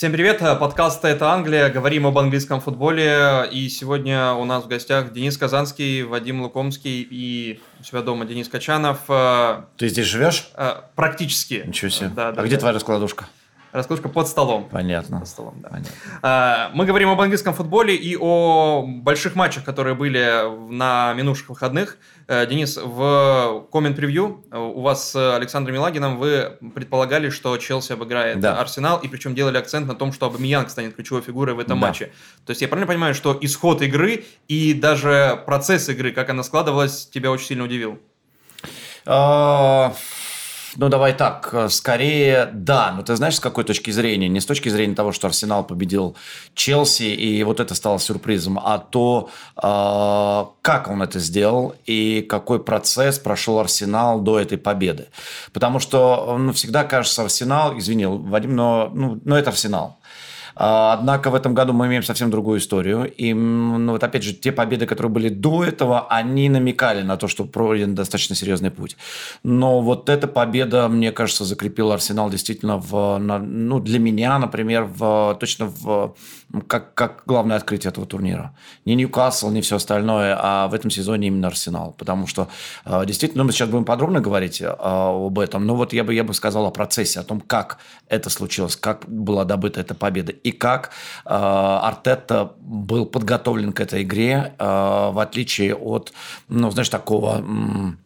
Всем привет, подкаст «Это Англия», говорим об английском футболе, и сегодня у нас в гостях Денис Казанский, Вадим Лукомский и у себя дома Денис Качанов. Ты здесь живешь? Практически. Ничего себе. Да, да, а где твоя раскладушка? Раскладушка под столом. Понятно. Под столом, да. Понятно. Мы говорим об английском футболе и о больших матчах, которые были на минувших выходных. Э, Денис, в коммент-превью э, у вас с Александром Милагином вы предполагали, что Челси обыграет да. Арсенал, и причем делали акцент на том, что Абамиянг станет ключевой фигурой в этом да. матче. То есть я правильно понимаю, что исход игры и даже процесс игры, как она складывалась, тебя очень сильно удивил? Ну, давай так, э, скорее, да. Но ты знаешь, с какой точки зрения? Не с точки зрения того, что Арсенал победил Челси, и вот это стало сюрпризом, а то, э, как он это сделал и какой процесс прошел Арсенал до этой победы. Потому что ну, всегда кажется, Арсенал, извини, Вадим, но, ну, но это Арсенал. А, однако в этом году мы имеем совсем другую историю. И ну, вот опять же, те победы, которые были до этого, они намекали на то, что пройден достаточно серьезный путь. Но вот эта победа, мне кажется, закрепила Арсенал действительно в, ну, для меня, например, в, точно в, как, как главное открытие этого турнира. Не Ньюкасл, не все остальное, а в этом сезоне именно Арсенал. Потому что а, действительно, ну, мы сейчас будем подробно говорить а, об этом, но вот я бы, я бы сказал о процессе, о том, как это случилось, как была добыта эта победа и как э, Артета был подготовлен к этой игре, э, в отличие от, ну, знаешь, такого... ну,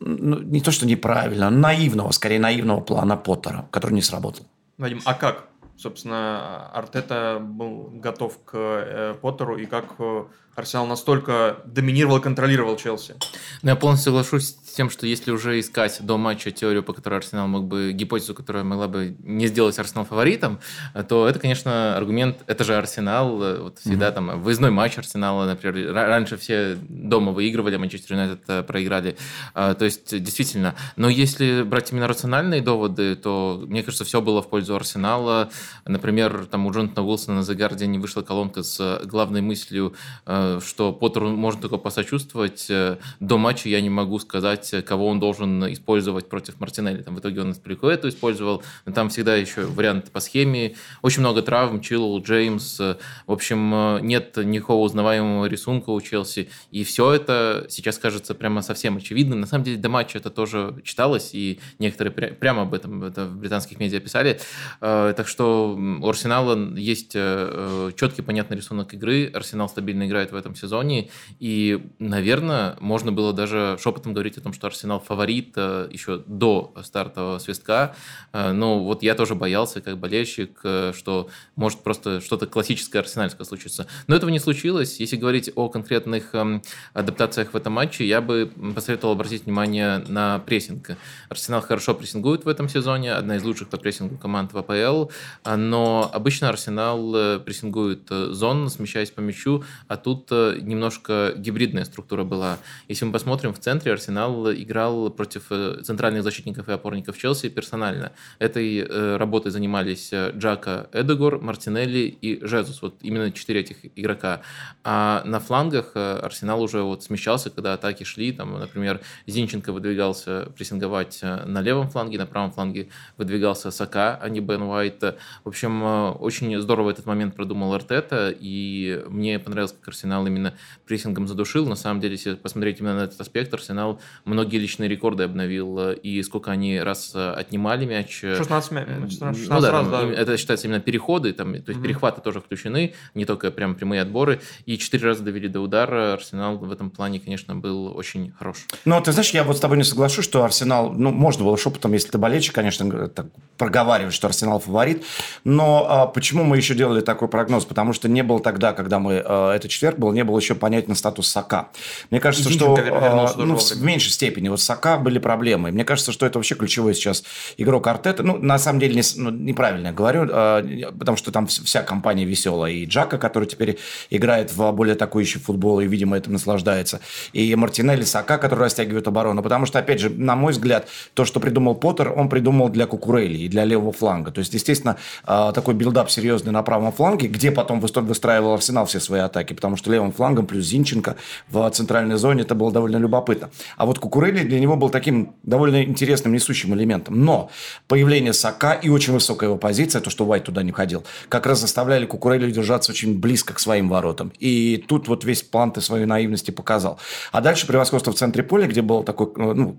не то, что неправильно, наивного, скорее наивного плана Поттера, который не сработал. Вадим, а как? Собственно, Артета был готов к э, Поттеру и как э, Арсенал настолько доминировал и контролировал Челси. Ну, я полностью соглашусь с тем, что если уже искать до матча теорию, по которой Арсенал мог бы, гипотезу, которая могла бы не сделать Арсенал фаворитом, то это, конечно, аргумент, это же Арсенал, вот всегда mm-hmm. там выездной матч Арсенала, например, раньше все дома выигрывали, Манчестер Юнайтед э, проиграли, а, то есть действительно, но если брать именно рациональные доводы, то, мне кажется, все было в пользу Арсенала, например, там у Джонатана Уилсона на The Guardian вышла колонка с главной мыслью э, что Поттеру можно только посочувствовать. Э, до матча я не могу сказать, кого он должен использовать против Мартинелли. Там в итоге он Сприкуэту использовал. Но там всегда еще вариант по схеме. Очень много травм. Чилл, Джеймс. В общем, э, нет никакого узнаваемого рисунка у Челси. И все это сейчас кажется прямо совсем очевидно. На самом деле до матча это тоже читалось, и некоторые прямо об этом это в британских медиа писали. Э, так что у Арсенала есть четкий, понятный рисунок игры. Арсенал стабильно играет в этом сезоне. И, наверное, можно было даже шепотом говорить о том, что Арсенал фаворит э, еще до стартового свистка. Э, но вот я тоже боялся, как болельщик, э, что может просто что-то классическое арсенальское случиться. Но этого не случилось. Если говорить о конкретных эм, адаптациях в этом матче, я бы посоветовал обратить внимание на прессинг. Арсенал хорошо прессингует в этом сезоне, одна из лучших по прессингу команд в АПЛ, но обычно Арсенал прессингует зон, смещаясь по мячу, а тут немножко гибридная структура была. Если мы посмотрим, в центре Арсенал играл против э, центральных защитников и опорников Челси персонально. Этой э, работой занимались э, Джака Эдегор, Мартинелли и Жезус. Вот именно четыре этих игрока. А на флангах Арсенал уже вот смещался, когда атаки шли. Там, например, Зинченко выдвигался прессинговать на левом фланге, на правом фланге выдвигался Сака, а не Бен Уайт. В общем, очень здорово этот момент продумал Артета, и мне понравилось, как Арсенал Арсенал именно прессингом задушил. На самом деле, если посмотреть именно на этот аспект, Арсенал многие личные рекорды обновил. Э, и сколько они раз э, отнимали мяч. 16, э, 16 ну, да, раз, да. Это считается именно переходы, там, то есть mm перехваты тоже включены, не только прям прямые отборы. И четыре раза довели до удара. Арсенал в этом плане, конечно, был очень хорош. Ну, ты знаешь, я вот с тобой не соглашусь, что Арсенал, ну, можно было шепотом, если ты болельщик, конечно, так проговаривать, что Арсенал фаворит. Но а, почему мы еще делали такой прогноз? Потому что не было тогда, когда мы, а, это четверг был, не было еще понятен статус Сака. Мне кажется, что э, ну, в меньшей степени вот Сака были проблемы. Мне кажется, что это вообще ключевой сейчас игрок Артета. Ну, на самом деле, не, ну, неправильно говорю, э, потому что там вся компания веселая. И Джака, который теперь играет в более атакующий футбол и, видимо, этим наслаждается. И Мартинелли, Сака, который растягивает оборону. Потому что, опять же, на мой взгляд, то, что придумал Поттер, он придумал для Кукурели и для левого фланга. То есть, естественно, э, такой build-up серьезный на правом фланге, где потом выстраивал Арсенал все свои атаки. Потому что левым флангом, плюс Зинченко в центральной зоне. Это было довольно любопытно. А вот Кукурели для него был таким довольно интересным несущим элементом. Но появление Сака и очень высокая его позиция, то, что Уайт туда не ходил, как раз заставляли Кукурели держаться очень близко к своим воротам. И тут вот весь план ты своей наивности показал. А дальше превосходство в центре поля, где был такой, ну,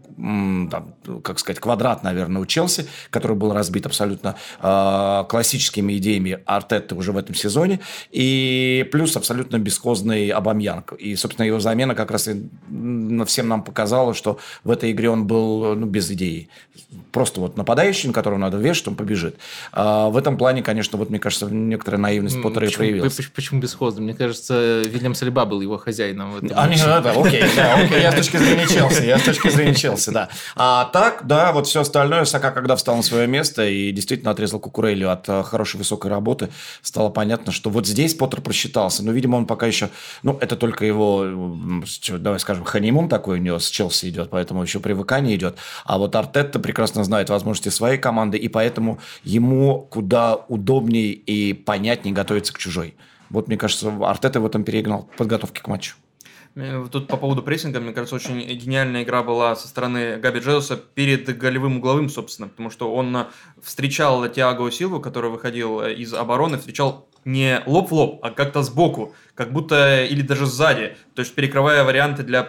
там, как сказать, квадрат, наверное, у Челси, который был разбит абсолютно э, классическими идеями Артетты уже в этом сезоне. И плюс абсолютно бесхозный Абамьянг. И, собственно, его замена как раз и всем нам показала, что в этой игре он был ну, без идеи. Просто вот нападающий, на которого надо вешать, он побежит. А в этом плане, конечно, вот мне кажется, некоторая наивность Поттера почему, и проявилась. Почему, почему бесхозный? Мне кажется, Вильям Салиба был его хозяином. В этом а, не, да, окей, да, окей, я с точки зрения Челси, я с точки зрения Челси, да. А так, да, вот все остальное, Сака, когда встал на свое место и действительно отрезал Кукурелью от э, хорошей высокой работы, стало понятно, что вот здесь Поттер просчитался. Но, видимо, он пока еще, ну, это только его, давай скажем, ханимун такой у него с Челси идет, поэтому еще привыкание идет. А вот Артетта прекрасно знает возможности своей команды, и поэтому ему куда удобнее и понятнее готовиться к чужой. Вот, мне кажется, Артета в этом перегнал подготовки к матчу. Э, тут по поводу прессинга, мне кажется, очень гениальная игра была со стороны Габи Джезуса перед голевым угловым, собственно, потому что он э, встречал Тиаго Силву, который выходил э, из обороны, встречал не лоб в лоб, а как-то сбоку, как будто или даже сзади, то есть перекрывая варианты для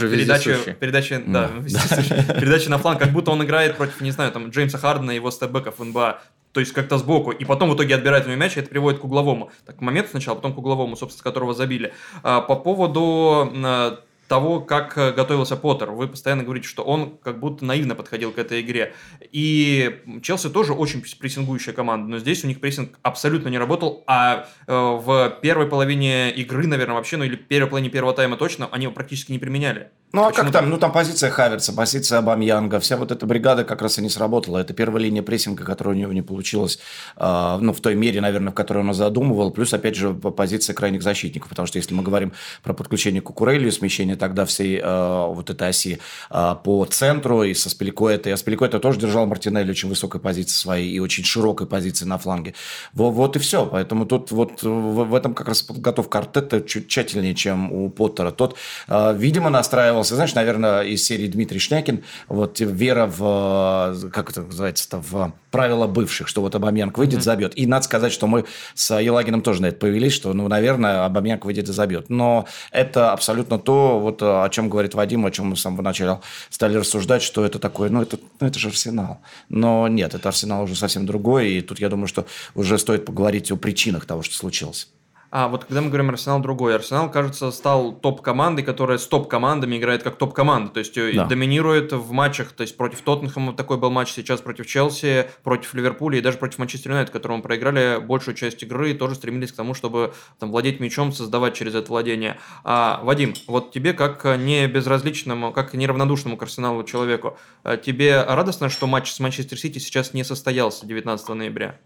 же передачи, передачи, да, да. передачи на фланг, как будто он играет против, не знаю, там Джеймса Хардена и его степбеков в НБА то есть как-то сбоку, и потом в итоге отбирает у мяч, и это приводит к угловому. Так, к моменту сначала, потом к угловому, собственно, которого забили. А, по поводу а, того, как э, готовился Поттер. Вы постоянно говорите, что он как будто наивно подходил к этой игре. И Челси тоже очень прессингующая команда, но здесь у них прессинг абсолютно не работал, а э, в первой половине игры, наверное, вообще, ну или первой половине первого тайма точно, они его практически не применяли. Ну, а как там? Ну, там позиция Хаверца, позиция Абамьянга, вся вот эта бригада как раз и не сработала. Это первая линия прессинга, которая у него не получилась, э, ну, в той мере, наверное, в которой он задумывал. Плюс, опять же, позиция крайних защитников. Потому что если мы говорим про подключение Кукурелью, смещение тогда всей э, вот этой оси э, по центру и со Спиликоэта. И Спиликоэта тоже держал Мартинелли очень высокой позиции своей и очень широкой позиции на фланге. Вот, вот и все. Поэтому тут вот в, в этом как раз подготовка Артета чуть тщательнее, чем у Поттера. Тот, э, видимо, настраивался, знаешь, наверное, из серии Дмитрий Шнякин, вот вера в, как это называется-то, в правила бывших, что вот Абамьянг выйдет, mm-hmm. забьет. И надо сказать, что мы с Елагином тоже на это повелись, что, ну, наверное, Абамьянг выйдет и забьет. Но это абсолютно то, вот о чем говорит Вадим, о чем мы с самого начала стали рассуждать, что это такое, ну, это, ну, это же Арсенал. Но нет, это Арсенал уже совсем другой, и тут я думаю, что уже стоит поговорить о причинах того, что случилось. А вот когда мы говорим Арсенал другой, Арсенал, кажется, стал топ-командой, которая с топ-командами играет как топ-команда, то есть э, да. доминирует в матчах, то есть против Тоттенхэма такой был матч, сейчас против Челси, против Ливерпуля и даже против Манчестер Юнайтед, которому проиграли большую часть игры и тоже стремились к тому, чтобы там владеть мячом, создавать через это владение. А, Вадим, вот тебе как не безразличному, как неравнодушному к Арсеналу человеку, э, тебе радостно, что матч с Манчестер Сити сейчас не состоялся 19 ноября?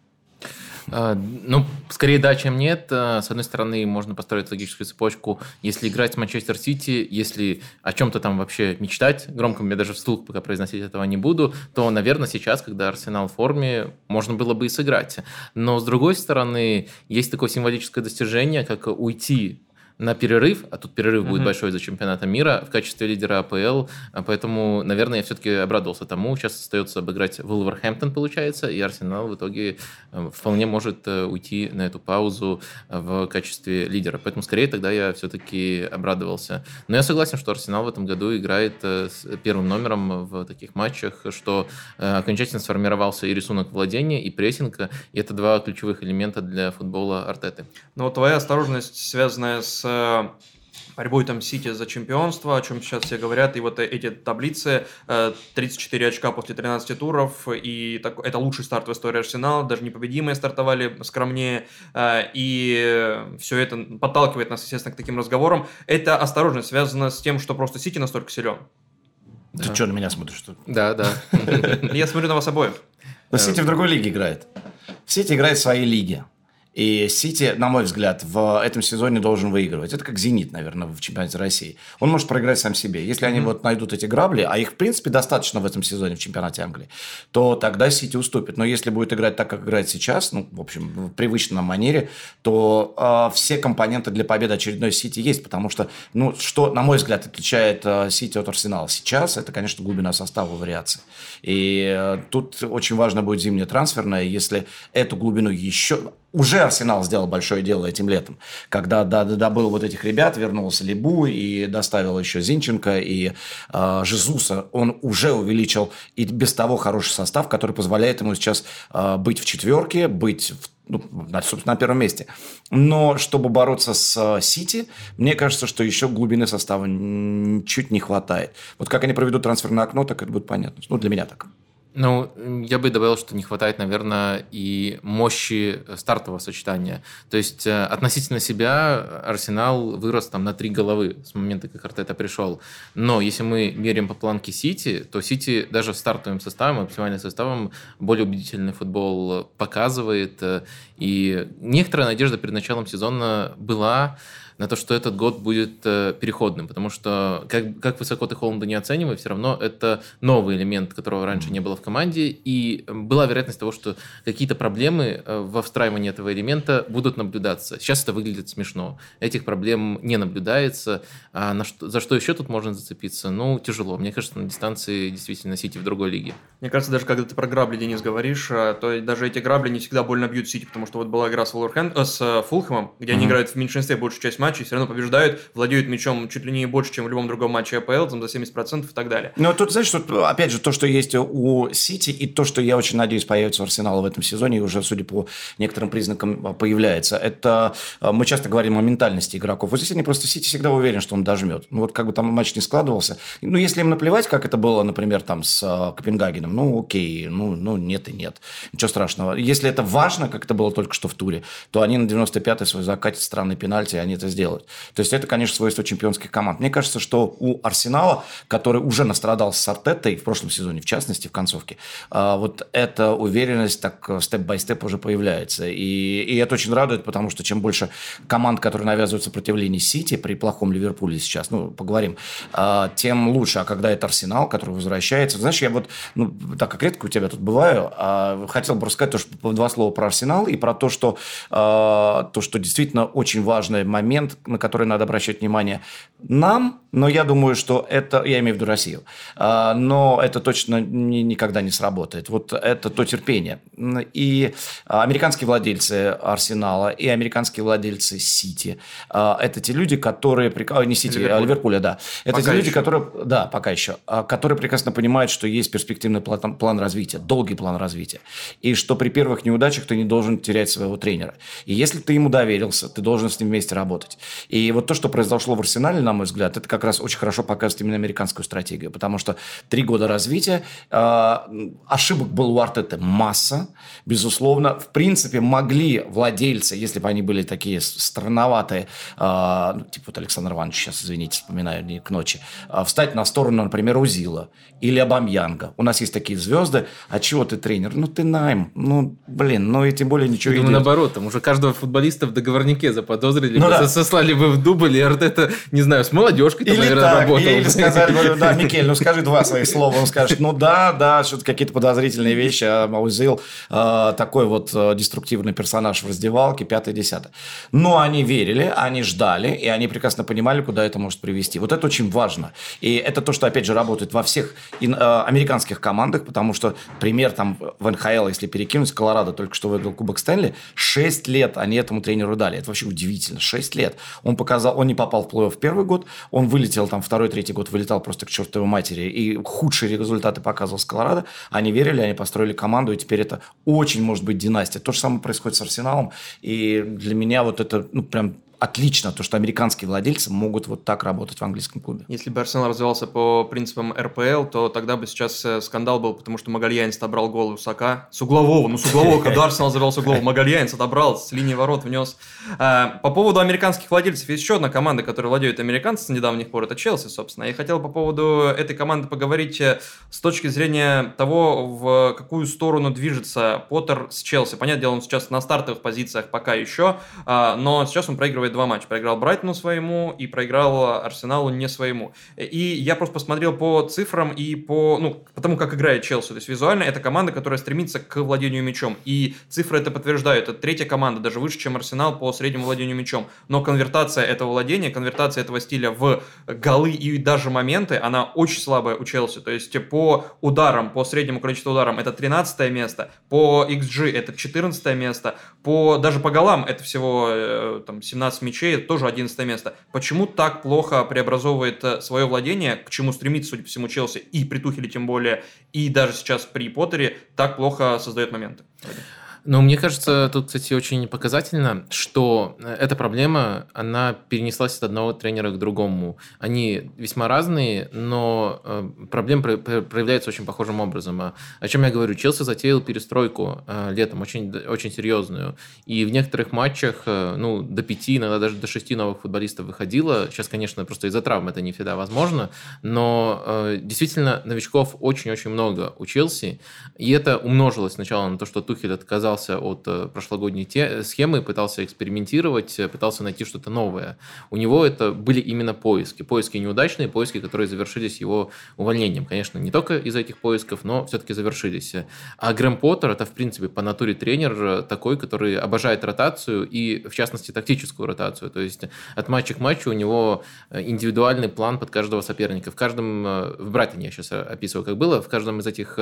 А, ну, скорее да, чем нет. А, с одной стороны, можно построить логическую цепочку. Если играть с Манчестер Сити, если о чем-то там вообще мечтать, громко мне даже вслух пока произносить этого не буду, то, наверное, сейчас, когда Арсенал в форме, можно было бы и сыграть. Но, с другой стороны, есть такое символическое достижение, как уйти на перерыв, а тут перерыв mm-hmm. будет большой за чемпионата мира в качестве лидера АПЛ, а поэтому, наверное, я все-таки обрадовался тому. Сейчас остается обыграть Вулверхэмптон, получается, и Арсенал в итоге э, вполне может э, уйти на эту паузу э, в качестве лидера. Поэтому скорее тогда я все-таки обрадовался. Но я согласен, что Арсенал в этом году играет с первым номером в таких матчах, что окончательно сформировался и рисунок владения, и прессинга, и это два ключевых элемента для футбола Артеты. Но ну, твоя осторожность, связанная с борьбой там Сити за чемпионство, о чем сейчас все говорят, и вот эти таблицы, 34 очка после 13 туров, и так, это лучший старт в истории Арсенала, даже непобедимые стартовали скромнее, и все это подталкивает нас, естественно, к таким разговорам. Это осторожность связана с тем, что просто Сити настолько силен. Ты да. что на меня смотришь? Что? Да, да. Я смотрю на вас обоих. Но Сити в другой лиге играет. Сити играет в своей лиге. И Сити, на мой взгляд, в этом сезоне должен выигрывать. Это как «Зенит», наверное, в чемпионате России. Он может проиграть сам себе. Если они mm-hmm. вот найдут эти грабли, а их, в принципе, достаточно в этом сезоне в чемпионате Англии, то тогда Сити уступит. Но если будет играть так, как играет сейчас, ну, в общем, в привычном манере, то э, все компоненты для победы очередной Сити есть. Потому что, ну, что, на мой взгляд, отличает э, Сити от Арсенала сейчас, это, конечно, глубина состава вариаций. И э, тут очень важно будет зимняя трансферная. Если эту глубину еще уже Арсенал сделал большое дело этим летом, когда добыл вот этих ребят, вернулся Либу и доставил еще Зинченко и э, Жезуса. Он уже увеличил и без того хороший состав, который позволяет ему сейчас э, быть в четверке, быть в ну, собственно, на первом месте. Но чтобы бороться с Сити, мне кажется, что еще глубины состава чуть не хватает. Вот как они проведут трансферное окно, так это будет понятно. Ну, для меня так. Ну, я бы добавил, что не хватает, наверное, и мощи стартового сочетания. То есть э, относительно себя Арсенал вырос там на три головы с момента, как Артета пришел. Но если мы меряем по планке Сити, то Сити даже стартовым составом, оптимальным составом более убедительный футбол показывает. Э, и некоторая надежда перед началом сезона была на то, что этот год будет э, переходным, потому что как, как высоко ты Холланда не оценивай, все равно это новый элемент, которого раньше не было в команде, и была вероятность того, что какие-то проблемы э, во встраивании этого элемента будут наблюдаться. Сейчас это выглядит смешно. Этих проблем не наблюдается. А на что, за что еще тут можно зацепиться? Ну, тяжело. Мне кажется, на дистанции действительно Сити в другой лиге. Мне кажется, даже когда ты про грабли, Денис, говоришь, э, то даже эти грабли не всегда больно бьют Сити, потому что вот была игра с, Волверхен... с Фулхэмом, где mm-hmm. они играют в меньшинстве большую часть матчей, все равно побеждают, владеют мячом чуть ли не больше, чем в любом другом матче АПЛ, там за 70% и так далее. Ну, тут, знаешь, тут, опять же, то, что есть у Сити, и то, что я очень надеюсь появится у Арсенала в этом сезоне, и уже, судя по некоторым признакам, появляется. Это э, мы часто говорим о ментальности игроков. Вот здесь они просто Сити всегда уверен, что он дожмет. Ну, вот как бы там матч не складывался. Ну, если им наплевать, как это было, например, там с э, Копенгагеном, ну, окей, ну, ну нет и нет. Ничего страшного. Если это важно, как это было только что в туре, то они на 95-й свой закатят странный пенальти, они это сделают. То есть это, конечно, свойство чемпионских команд. Мне кажется, что у Арсенала, который уже настрадался с Артетой в прошлом сезоне, в частности, в концовке, а, вот эта уверенность так степ-бай-степ уже появляется. И, и это очень радует, потому что чем больше команд, которые навязывают сопротивление Сити при плохом Ливерпуле сейчас, ну, поговорим, а, тем лучше. А когда это Арсенал, который возвращается... Знаешь, я вот, ну, так как редко у тебя тут бываю, а, хотел бы рассказать тоже два слова про Арсенал и про то, что, то, что действительно очень важный момент, на который надо обращать внимание нам, но я думаю, что это, я имею в виду Россию, а, но это точно ни, никогда не сработает. Вот это то терпение. И американские владельцы Арсенала, и американские владельцы Сити, а, это те люди, которые... Не Сити, а Ливерпуля, да. Это пока те люди, еще. которые... Да, пока еще. А, которые прекрасно понимают, что есть перспективный план, план развития, долгий план развития. И что при первых неудачах ты не должен терять своего тренера. И если ты ему доверился, ты должен с ним вместе работать. И вот то, что произошло в Арсенале, на мой взгляд, это как раз очень хорошо показывает именно американскую стратегию, потому что три года развития, э, ошибок было у Артета масса, безусловно. В принципе, могли владельцы, если бы они были такие странноватые, э, ну, типа вот Александр Иванович, сейчас, извините, вспоминаю не к ночи, э, встать на сторону, например, Узила или Абамьянга. У нас есть такие звезды, а чего ты тренер? Ну, ты найм. Ну, блин, ну и тем более ничего Я думаю, наоборот, там уже каждого футболиста в договорнике заподозрили, ну, да. Сослали бы в дубль, и Артета, не знаю, с молодежкой или наверное, так, работал. Или сказали, ну, да, Микель, ну скажи два своих слова. Он скажет, ну да, да, что-то какие-то подозрительные вещи. А Маузил э, такой вот э, деструктивный персонаж в раздевалке, пятое, десятое. Но они верили, они ждали, и они прекрасно понимали, куда это может привести. Вот это очень важно. И это то, что, опять же, работает во всех э, американских командах, потому что пример там в НХЛ, если перекинуть, Колорадо только что выиграл Кубок Стэнли, 6 лет они этому тренеру дали. Это вообще удивительно. 6 лет. Он показал, он не попал в плей-офф первый год, он вылетел там второй, третий год, вылетал просто к чертовой матери, и худшие результаты показывал с Колорадо. Они верили, они построили команду, и теперь это очень может быть династия. То же самое происходит с Арсеналом, и для меня вот это, ну, прям отлично, то, что американские владельцы могут вот так работать в английском клубе. Если бы Арсенал развивался по принципам РПЛ, то тогда бы сейчас э, скандал был, потому что Магальянец отобрал гол у Сака. С углового, ну с углового, когда Арсенал завел с углового, Магальянец отобрал, с линии ворот внес. А, по поводу американских владельцев, есть еще одна команда, которая владеют американцы с недавних пор, это Челси, собственно. Я хотел по поводу этой команды поговорить э, с точки зрения того, в какую сторону движется Поттер с Челси. Понятное дело, он сейчас на стартовых позициях пока еще, а, но сейчас он проигрывает два матча. Проиграл Брайтону своему и проиграл Арсеналу не своему. И я просто посмотрел по цифрам и по, ну, потому как играет Челси. То есть визуально это команда, которая стремится к владению мячом. И цифры это подтверждают. Это третья команда, даже выше, чем Арсенал по среднему владению мячом. Но конвертация этого владения, конвертация этого стиля в голы и даже моменты, она очень слабая у Челси. То есть по ударам, по среднему количеству ударам это 13 место, по XG это 14 место, по, даже по голам это всего э, там, 17 мячей, это тоже 11 место. Почему так плохо преобразовывает э, свое владение, к чему стремится, судя по всему, Челси, и при Тухеле тем более, и даже сейчас при Поттере, так плохо создает моменты? Ну, мне кажется, тут, кстати, очень показательно, что э, эта проблема, она перенеслась от одного тренера к другому. Они весьма разные, но э, проблема проявляется очень похожим образом. А о чем я говорю? Челси затеял перестройку э, летом, очень, очень серьезную. И в некоторых матчах, ну, до пяти, иногда даже до шести новых футболистов выходило. Сейчас, конечно, просто из-за травм это не всегда возможно, но действительно новичков очень-очень много у Челси. И это умножилось сначала на то, что Тухель отказался отказался от э, прошлогодней те, схемы, пытался экспериментировать, э, пытался найти что-то новое. У него это были именно поиски. Поиски неудачные, поиски, которые завершились его увольнением. Конечно, не только из этих поисков, но все-таки завершились. А Грэм Поттер это, в принципе, по натуре тренер э, такой, который обожает ротацию и, в частности, тактическую ротацию. То есть от матча к матчу у него индивидуальный план под каждого соперника. В каждом, в Брайтоне я сейчас описываю, как было, в каждом из этих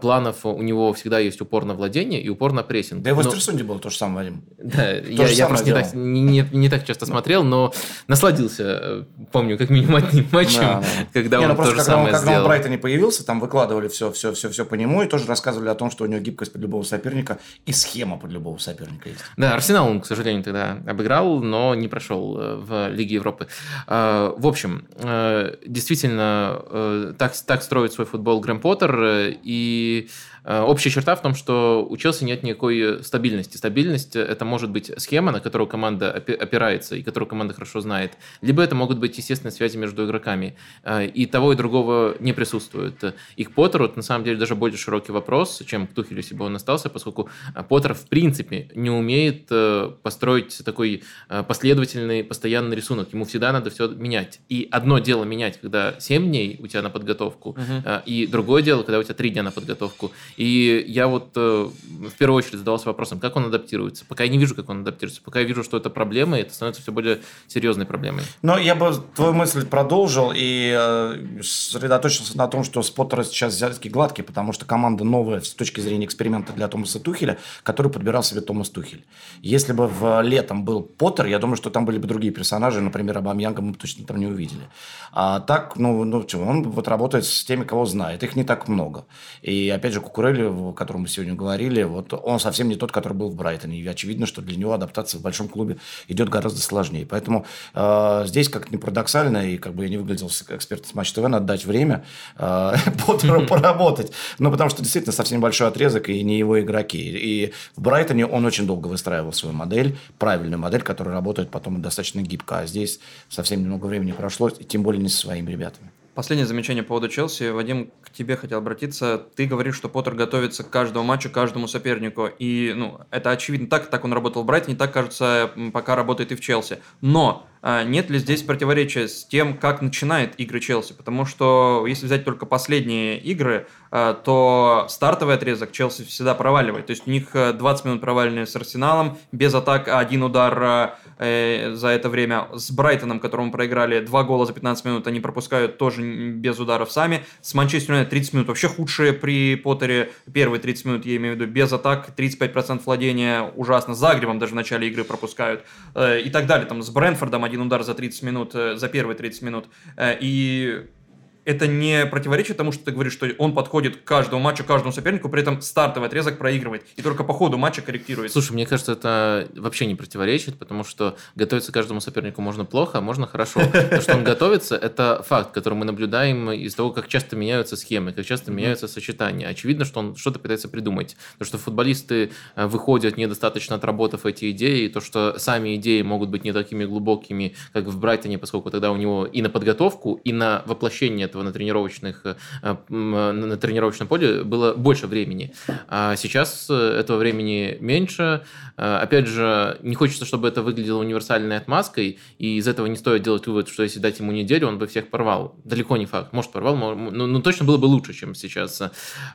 планов у него всегда есть упор на владение и упор на прессинг. Да и в Остерсунде было то же самое, Вадим. Да, я, я просто не так, не, не, не так часто смотрел, но насладился, э, помню, как минимум одним матчем, да, да. когда не, он ну, то же когда самое он, сделал. Когда он в Брайтоне появился, там выкладывали все, все, все, все по нему и тоже рассказывали о том, что у него гибкость под любого соперника и схема под любого соперника есть. Да, Арсенал он, к сожалению, тогда обыграл, но не прошел э, в Лиге Европы. А, в общем, э, действительно, так, так строит свой футбол Грэм Поттер, и Э, общая черта в том, что у Челси нет никакой стабильности. Стабильность – это может быть схема, на которую команда опирается и которую команда хорошо знает. Либо это могут быть естественные связи между игроками. Э, и того и другого не присутствует. И к Поттеру, на самом деле, даже более широкий вопрос, чем к Тухелю, если бы он остался, поскольку Поттер, в принципе, не умеет э, построить такой последовательный, постоянный рисунок. Ему всегда надо все менять. И одно дело менять, когда 7 дней у тебя на подготовку, угу. и другое дело, когда у тебя 3 дня на подготовку. И я вот э, в первую очередь задавался вопросом, как он адаптируется. Пока я не вижу, как он адаптируется. Пока я вижу, что это проблема, и это становится все более серьезной проблемой. Но я бы твою мысль продолжил и э, сосредоточился на том, что Споттер сейчас взятки гладкий, потому что команда новая с точки зрения эксперимента для Томаса Тухеля, который подбирал себе Томас Тухель. Если бы в летом был Поттер, я думаю, что там были бы другие персонажи, например, Абамьянга мы бы точно там не увидели. А так, ну, ну он вот работает с теми, кого знает. Их не так много. И опять же, Кукур Бурелли, о котором мы сегодня говорили, вот он совсем не тот, который был в Брайтоне. И очевидно, что для него адаптация в большом клубе идет гораздо сложнее. Поэтому э, здесь, как ни парадоксально, и как бы я не выглядел экспертом с Матч ТВ, надо дать время э, Поттеру поработать. Ну, потому что действительно совсем большой отрезок, и не его игроки. И в Брайтоне он очень долго выстраивал свою модель, правильную модель, которая работает потом достаточно гибко. А здесь совсем немного времени прошло, и тем более не со своими ребятами. Последнее замечание по поводу Челси. Вадим, тебе хотел обратиться. Ты говоришь, что Поттер готовится к каждому матчу, к каждому сопернику. И ну, это очевидно так, так он работал в Брайтоне, так, кажется, пока работает и в Челси. Но а нет ли здесь противоречия с тем, как начинает игры Челси? Потому что если взять только последние игры, а, то стартовый отрезок Челси всегда проваливает. То есть у них 20 э, минут проваленные с Арсеналом, без атак один удар э, за это время. С Брайтоном, которому проиграли два гола за 15 минут, они пропускают тоже без ударов сами. С Манчестер 30 минут вообще худшие при Поттере. Первые 30 минут, я имею в виду, без атак, 35% владения ужасно. С Загребом даже в начале игры пропускают. Э, и так далее. Там с Брэнфордом один удар за 30 минут, э, за первые 30 минут. Э, и это не противоречит тому, что ты говоришь, что он подходит к каждому матчу, к каждому сопернику, при этом стартовый отрезок проигрывает, и только по ходу матча корректирует. Слушай, мне кажется, это вообще не противоречит, потому что готовиться к каждому сопернику можно плохо, а можно хорошо. То, что он готовится, это факт, который мы наблюдаем из того, как часто меняются схемы, как часто меняются сочетания. Очевидно, что он что-то пытается придумать. То, что футболисты э, выходят недостаточно отработав эти идеи, и то, что сами идеи могут быть не такими глубокими, как в Брайтоне, поскольку тогда у него и на подготовку, и на воплощение этого на тренировочных э, на тренировочном поле было больше времени. А сейчас э, этого времени меньше. Опять же, не хочется, чтобы это выглядело универсальной отмазкой, и из этого не стоит делать вывод, что если дать ему неделю, он бы всех порвал. Далеко не факт. Может, порвал, но, но точно было бы лучше, чем сейчас.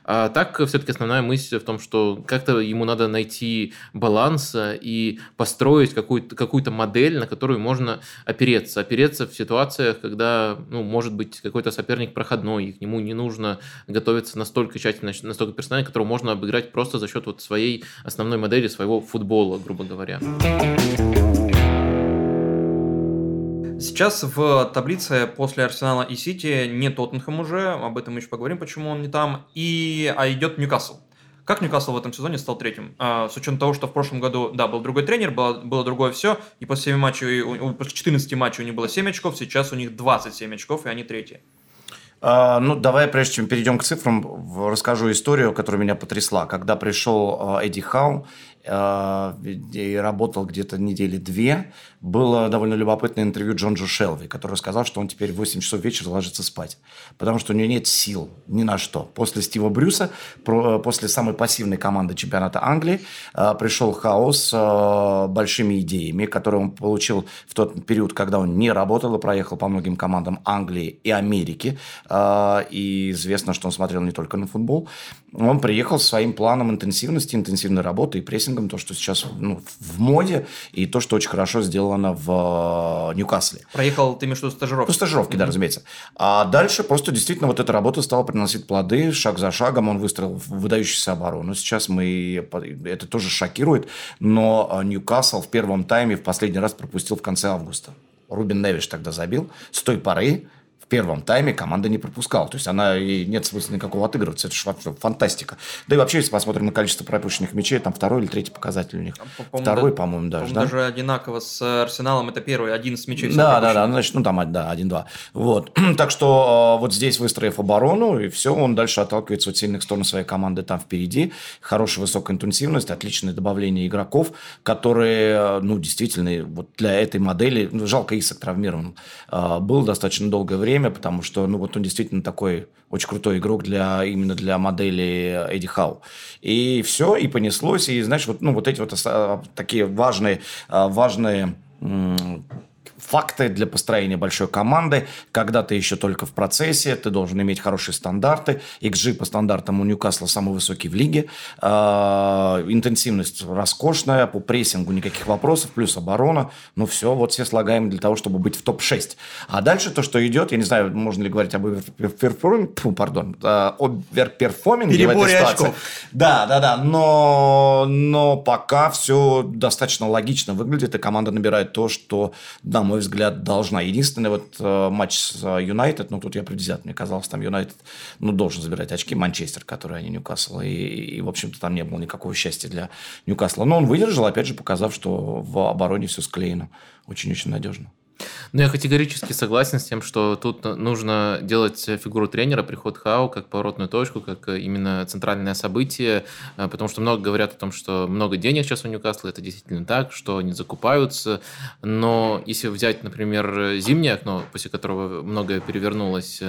А так, все-таки основная мысль в том, что как-то ему надо найти баланс и построить какую-то какую модель, на которую можно опереться. Опереться в ситуациях, когда, ну, может быть, какой-то соперник проходной, и к нему не нужно готовиться настолько тщательно, настолько персонально, которого можно обыграть просто за счет вот своей основной модели, своего футбола, грубо говоря. Сейчас в таблице после Арсенала и Сити не Тоттенхэм уже, об этом мы еще поговорим, почему он не там, и, а идет Ньюкасл. Как Ньюкасл в этом сезоне стал третьим? А, с учетом того, что в прошлом году, да, был другой тренер, было, было другое все, и после 7 матчей, после 14 матчей у них было 7 очков, сейчас у них 27 очков, и они третьи. А, ну, давай, прежде чем перейдем к цифрам, расскажу историю, которая меня потрясла. Когда пришел а, Эдди Хау и работал где-то недели две, было довольно любопытное интервью Джонджу Шелви, который сказал, что он теперь в 8 часов вечера ложится спать, потому что у него нет сил ни на что. После Стива Брюса, после самой пассивной команды чемпионата Англии, а, пришел хаос с а, большими идеями, которые он получил в тот период, когда он не работал и проехал по многим командам Англии и Америки. А, и известно, что он смотрел не только на футбол. Он приехал с своим планом интенсивности, интенсивной работы и прессингом, то, что сейчас ну, в моде, и то, что очень хорошо сделано в э, Ньюкасле. Проехал, ты имеешь в виду стажировки? Ну, стажировки, mm-hmm. да, разумеется. А дальше просто действительно вот эта работа стала приносить плоды, шаг за шагом он выстроил выдающуюся оборону. Сейчас мы, это тоже шокирует, но э, Ньюкасл в первом тайме в последний раз пропустил в конце августа. Рубин Невиш тогда забил. С той поры первом тайме команда не пропускала. То есть она и нет смысла никакого отыгрываться. Это же фантастика. Да и вообще, если посмотрим на количество пропущенных мячей, там второй или третий показатель у них. А, по второй, да, по-моему, даже. По да? Даже одинаково с Арсеналом это первый, один с мячей. Да, да, да. Ну, значит, ну там, да, один-два. Вот. так что вот здесь, выстроив оборону, и все, он дальше отталкивается от сильных сторон своей команды там впереди. Хорошая высокая интенсивность, отличное добавление игроков, которые, ну, действительно, вот для этой модели, ну, жалко Исак травмирован, а, был достаточно долгое время, время, потому что, ну, вот он действительно такой очень крутой игрок для, именно для модели Эдди Хау. И все, и понеслось, и, знаешь, вот, ну, вот эти вот такие важные, а, важные факты для построения большой команды, когда ты еще только в процессе, ты должен иметь хорошие стандарты. XG по стандартам у Ньюкасла самый высокий в лиге. Э, интенсивность роскошная, по прессингу никаких вопросов, плюс оборона. Ну все, вот все слагаемые для того, чтобы быть в топ-6. А дальше то, что идет, я не знаю, можно ли говорить об overperforming е, пардон, э, overperforming е в этой ситуации. Очков. Да, да, да, но, но пока все достаточно логично выглядит, и команда набирает то, что, на мой взгляд, должна. Единственный вот э, матч с э, Юнайтед, ну, тут я предвзят, мне казалось, там Юнайтед, ну, должен забирать очки Манчестер, который они Ньюкасл, и, и, в общем-то, там не было никакого счастья для Ньюкасла. Но он выдержал, опять же, показав, что в обороне все склеено очень-очень надежно. Ну, я категорически согласен с тем, что тут нужно делать фигуру тренера, приход Хау, как поворотную точку, как именно центральное событие, э, потому что много говорят о том, что много денег сейчас у Ньюкасла, это действительно так, что они закупаются, но если взять, например, зимнее окно, после которого многое перевернулось,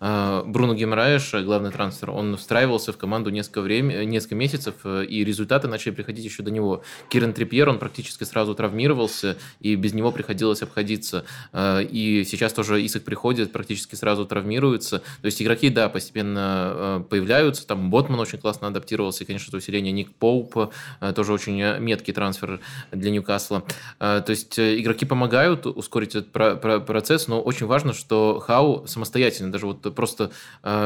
э, Бруно Гемраеш, главный трансфер, он встраивался в команду несколько, время, несколько месяцев, э, и результаты начали приходить еще до него. Кирен Трипьер, он практически сразу травмировался, и без него приходилось обходиться Э, и сейчас тоже Исак приходит, практически сразу травмируется. То есть игроки, да, постепенно э, появляются. Там Ботман очень классно адаптировался. И, конечно, это усиление Ник Поуп, э, тоже очень меткий трансфер для Ньюкасла. То есть игроки помогают ускорить этот процесс, но очень важно, что Хау самостоятельно, даже вот просто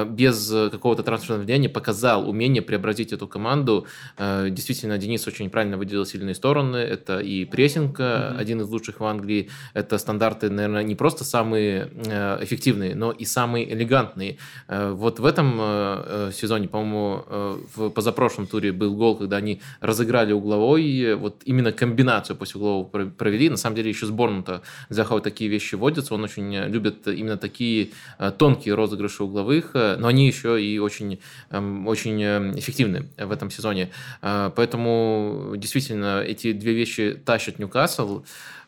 без какого-то трансферного влияния показал умение преобразить эту команду. Действительно, Денис очень правильно выделил сильные стороны. Это и прессинг, mm-hmm. один из лучших в Англии, это стандарт стандарты, наверное, не просто самые э, эффективные, но и самые элегантные. Э, вот в этом сезоне, по-моему, в позапрошлом туре был гол, когда они разыграли угловой, вот именно комбинацию после углового провели. На самом деле еще сборную-то Захау такие вещи водятся, он очень любит именно такие тонкие розыгрыши угловых, но они еще и очень, эм, очень эффективны в этом сезоне. Поэтому действительно эти две вещи тащат Ньюкасл.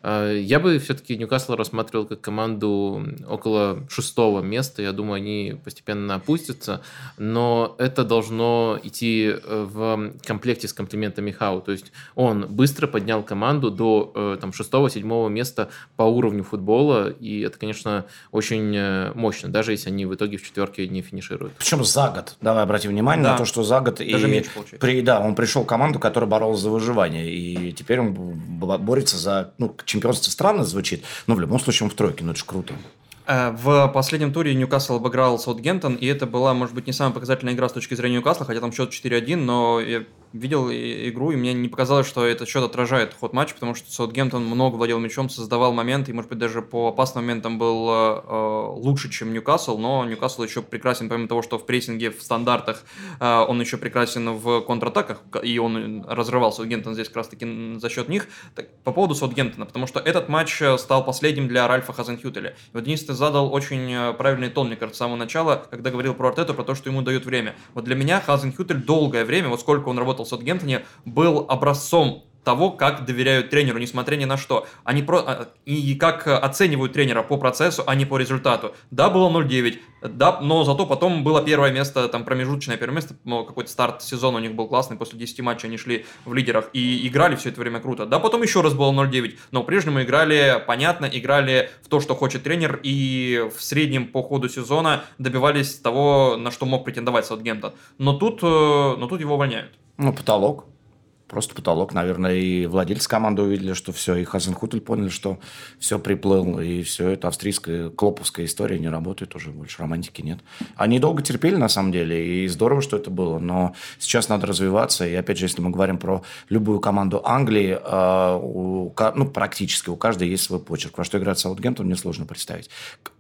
А, я бы все-таки Ньюкасл рассматривал как команду около шестого места. Я думаю, они постепенно опустятся. Но это должно идти э, в комплекте с комплиментами Хау. То есть он быстро поднял команду до э, там, шестого-седьмого места по уровню футбола. И это, конечно, очень э, мощно, даже если они в итоге в четверке не финишируют. Причем за год. Давай обратим внимание да. на то, что за год... Даже и получается. При, да, он пришел в команду, которая боролась за выживание. И теперь он борется за... Ну, чемпионство странно звучит, но в любом случае он в тройке, ну это же круто. Э, в последнем туре Ньюкасл обыграл Саутгемптон, и это была, может быть, не самая показательная игра с точки зрения Ньюкасла, хотя там счет 4-1, но я видел игру, и мне не показалось, что этот счет отражает ход матча, потому что Саутгемптон много владел мячом, создавал моменты, и, может быть, даже по опасным моментам был э, лучше, чем Ньюкасл, но Ньюкасл еще прекрасен, помимо того, что в прессинге, в стандартах, э, он еще прекрасен в контратаках, и он разрывал Саутгемптон здесь как раз-таки за счет них. Так, по поводу Саутгемптона, потому что этот матч стал последним для Ральфа Хазенхютеля. Вот Денис, ты задал очень э, правильный тон, мне кажется, с самого начала, когда говорил про Артету, про то, что ему дают время. Вот для меня Хазенхютель долгое время, вот сколько он работал в Саутгемптоне, был образцом того, как доверяют тренеру, несмотря ни на что. Они про... А, и как оценивают тренера по процессу, а не по результату. Да, было 0-9, да, но зато потом было первое место, там промежуточное первое место, какой-то старт сезона у них был классный, после 10 матчей они шли в лидерах и играли все это время круто. Да, потом еще раз было 0-9, но по-прежнему играли понятно, играли в то, что хочет тренер, и в среднем по ходу сезона добивались того, на что мог претендовать Саутгемптон. Но тут, э, но тут его увольняют. Ну, потолок. Просто потолок, наверное, и владельцы команды увидели, что все, и Хазенхутель поняли, что все приплыл, и все это австрийская клоповская история не работает уже, больше романтики нет. Они долго терпели, на самом деле, и здорово, что это было, но сейчас надо развиваться, и опять же, если мы говорим про любую команду Англии, э, у, ну, практически у каждой есть свой почерк. Во что играет Саутгемптон, мне сложно представить.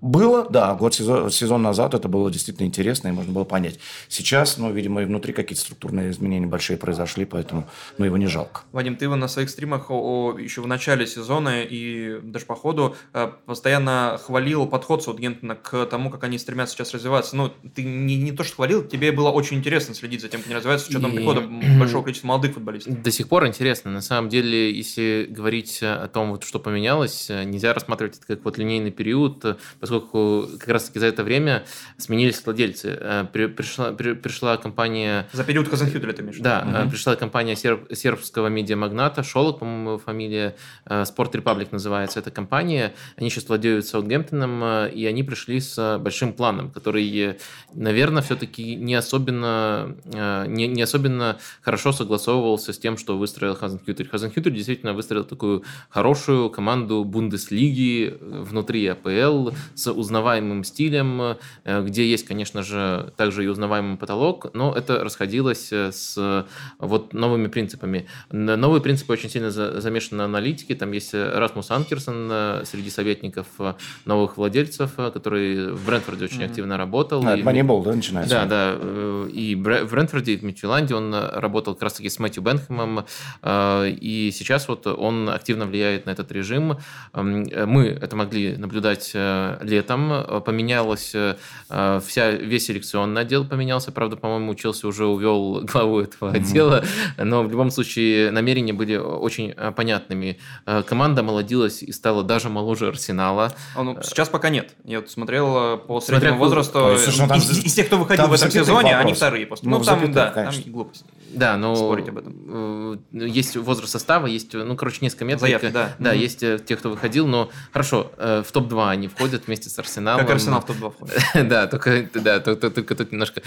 Было, да, год сезон, сезон назад это было действительно интересно, и можно было понять. Сейчас, ну, видимо, и внутри какие-то структурные изменения большие произошли, поэтому но его не жалко. Вадим, ты его на своих стримах о, еще в начале сезона и даже по ходу э, постоянно хвалил подход Саутгемптона к тому, как они стремятся сейчас развиваться. Ну, ты не, не то, что хвалил, тебе было очень интересно следить за тем, как они развиваются, с учетом и... прихода большого количества молодых футболистов. До сих пор интересно. На самом деле, если говорить о том, вот, что поменялось, нельзя рассматривать это как вот линейный период, поскольку как раз-таки за это время сменились владельцы. Э, пришла, пришла компания... За период Казанхютеля ты имеешь? Да, угу. пришла компания Серб сербского медиамагната, Шолок, по-моему, фамилия, Спорт э, Republic называется эта компания. Они сейчас владеют Саутгемптоном, э, и они пришли с большим планом, который, наверное, все-таки не особенно, э, не, не особенно хорошо согласовывался с тем, что выстроил Хазенхютер. Хазенхютер действительно выстроил такую хорошую команду Бундеслиги внутри АПЛ с узнаваемым стилем, где есть, конечно же, также и узнаваемый потолок, но это расходилось с вот новыми принципами принципами. Новые принципы очень сильно замешаны на аналитике. Там есть Расмус Анкерсон э, среди советников э, новых владельцев, э, который в Брентфорде очень mm-hmm. активно работал. А, и, Moneyball, да, начинается? Да, да. И в Брентфорде, и в Митчеланде он работал как раз-таки с Мэтью Бенхэмом. И сейчас вот он активно влияет на этот режим. Мы это могли наблюдать летом. Поменялась вся, весь селекционный отдел поменялся. Правда, по-моему, Челси уже увел главу этого отдела. Но в любом случае намерения были очень э, понятными. Э, команда молодилась и стала даже моложе Арсенала. А, ну, сейчас пока нет. Я вот смотрел э, по среднему Смотря возрасту. Есть, из, там, из, из тех, кто выходил в этом сезоне, вопрос. они вторые. Просто. Ну, ну там, да, конечно. там глупость. Да, но спорить об этом. Есть возраст состава, есть, ну, короче, несколько метрик. Заявки, да. Да, mm-hmm. есть те, кто выходил, но хорошо, в топ-2 они входят вместе с Арсеналом. Как Арсенал в топ-2 входит. да, только, да, только, только тут немножко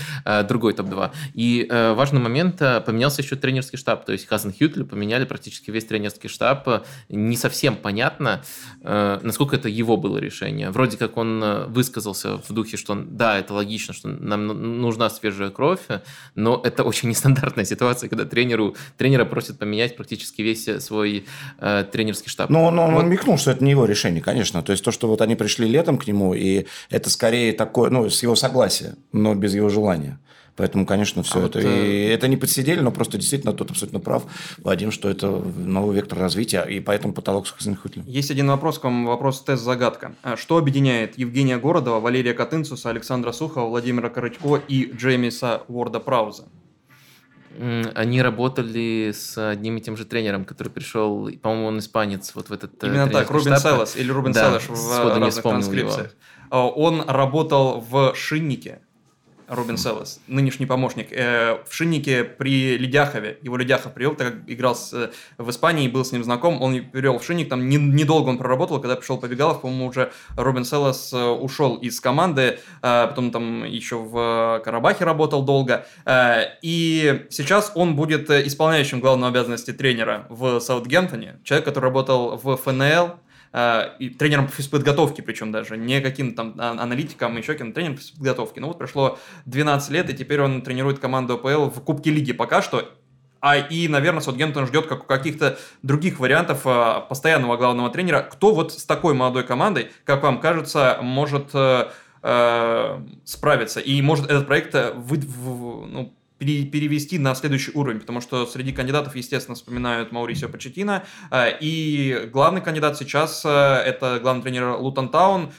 другой топ-2. И важный момент, поменялся еще тренерский штаб. То есть Хазен Хютель поменяли практически весь тренерский штаб. Не совсем понятно, э, насколько это его было решение. Вроде как он э, высказался в духе, что да, это логично, что нам нужна свежая кровь, но это очень нестандартная ситуация ситуация, когда тренеру, тренера просят поменять практически весь свой э, тренерский штаб. Ну, он, он, вот. он микнул, что это не его решение, конечно. То есть то, что вот они пришли летом к нему, и это скорее такое, ну, с его согласия, но без его желания. Поэтому, конечно, все а это. Вот, и это не подсидели, но просто действительно тот абсолютно прав, Вадим, что это новый вектор развития, и поэтому потолок Хазенхутлин. Есть один вопрос к вам, вопрос тест-загадка. А что объединяет Евгения Городова, Валерия Катынцуса, Александра Сухова, Владимира Коротько и Джеймиса Уорда Прауза? Они работали с одним и тем же тренером, который пришел, по-моему, он испанец, вот в этот э, Именно так, Рубин штаб. Или Рубин да, Селеш в разных транскрипциях. Его. Он работал в Шиннике, Робин Селлес, нынешний помощник, э, в Шиннике при Ледяхове. Его Ледяхов привел, так как играл с, э, в Испании, был с ним знаком. Он привел в Шинник, там не, недолго он проработал, когда пришел Побегалов, по-моему, уже Робин Селлес э, ушел из команды, э, потом там еще в Карабахе работал долго. Э, и сейчас он будет э, исполняющим главную обязанности тренера в Саутгемптоне. Человек, который работал в ФНЛ, Э, и тренером по физподготовке, причем даже, не каким-то там а, аналитиком, еще каким-то тренером по физподготовке. Ну вот прошло 12 лет, и теперь он тренирует команду АПЛ в Кубке Лиги пока что, а и, наверное, Саутгемптон ждет как каких-то других вариантов а, постоянного главного тренера. Кто вот с такой молодой командой, как вам кажется, может э, э, справиться? И может этот проект вы, в, ну, перевести на следующий уровень, потому что среди кандидатов, естественно, вспоминают Маурисио Почетина, э, и главный кандидат сейчас э, это главный тренер Лутон Таун,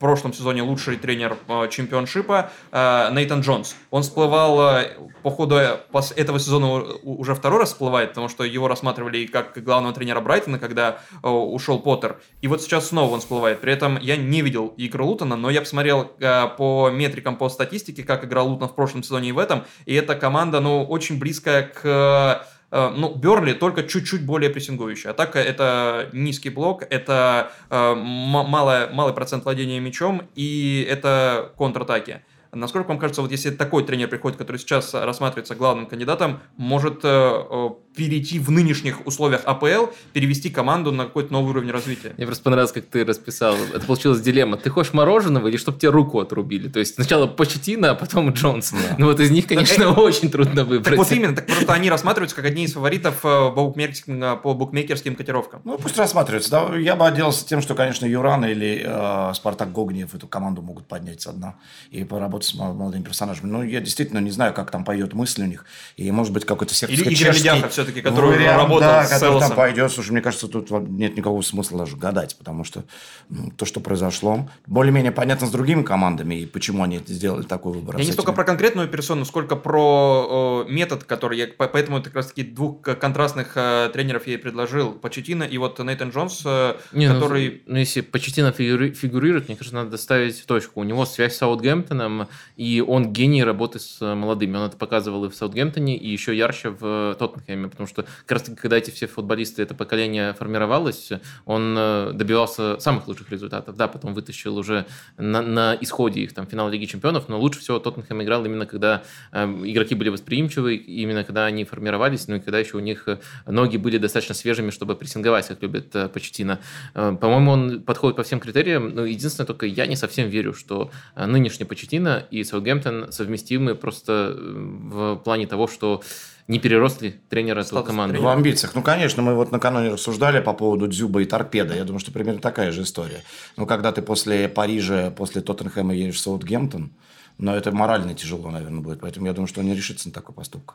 прошлом сезоне лучший тренер э, чемпионшипа э, Нейтан Джонс. Он всплывал э, по ходу этого сезона уже второй раз всплывает, потому что его рассматривали как главного тренера Брайтона, когда ушел Поттер. И вот сейчас снова он всплывает. При этом я не видел игру Лутона, но я посмотрел по метрикам, по статистике, как играл Лутон в прошлом сезоне и в этом. И эта команда, ну, очень близкая к ну, Берли только чуть-чуть более прессингующий. Атака – это низкий блок, это э, малый, малый процент владения мячом, и это контратаки. Насколько вам кажется, вот если такой тренер приходит, который сейчас рассматривается главным кандидатом, может э, перейти в нынешних условиях АПЛ, перевести команду на какой-то новый уровень развития. Мне просто понравилось, как ты расписал. Это получилась дилемма. Ты хочешь мороженого или чтобы тебе руку отрубили? То есть сначала Почетина, а потом Джонсон. Да. Ну вот из них, конечно, так, очень трудно выбрать. Так вот именно, так просто они рассматриваются как одни из фаворитов э, по букмекерским котировкам. Ну пусть рассматриваются. Да, я бы отделался тем, что, конечно, Юран или э, Спартак Гогниев эту команду могут поднять со дна и поработать с молодыми персонажами. Но я действительно не знаю, как там пойдет мысль у них. И может быть какой-то сербский Или Игорь все-таки, который вариант, работал да, с который там пойдет. Слушай, мне кажется, тут нет никакого смысла даже гадать, потому что ну, то, что произошло, более-менее понятно с другими командами и почему они сделали такой выбор. Я не столько про конкретную персону, сколько про э, метод, который я... Поэтому это как раз-таки двух контрастных э, тренеров я и предложил. Почетина и вот Нейтан Джонс, э, не, ну, который... Ну, ну, если Почетина фигури... фигурирует, мне кажется, надо ставить точку. У него связь с Саутгемптоном, и он гений работы с молодыми. Он это показывал и в Саутгемптоне, и еще ярче в Тоттенхэме, потому что как раз когда эти все футболисты, это поколение формировалось, он э, добивался самых лучших результатов. Да, потом вытащил уже на, на исходе их там финал Лиги Чемпионов, но лучше всего Тоттенхэм играл именно когда э, игроки были восприимчивы, именно когда они формировались, ну и когда еще у них ноги были достаточно свежими, чтобы прессинговать, как любит э, Почетина. Э, по-моему, он подходит по всем критериям, но единственное, только я не совсем верю, что э, нынешний Почетина и Саутгемптон совместимы просто э, в плане того, что не переросли тренера эту команды. В амбициях. Ну, конечно, мы вот накануне рассуждали по поводу Дзюба и Торпеда. Я думаю, что примерно такая же история. Ну, когда ты после Парижа, после Тоттенхэма едешь в Саутгемптон, но это морально тяжело, наверное, будет. Поэтому я думаю, что он не решится на такой поступок.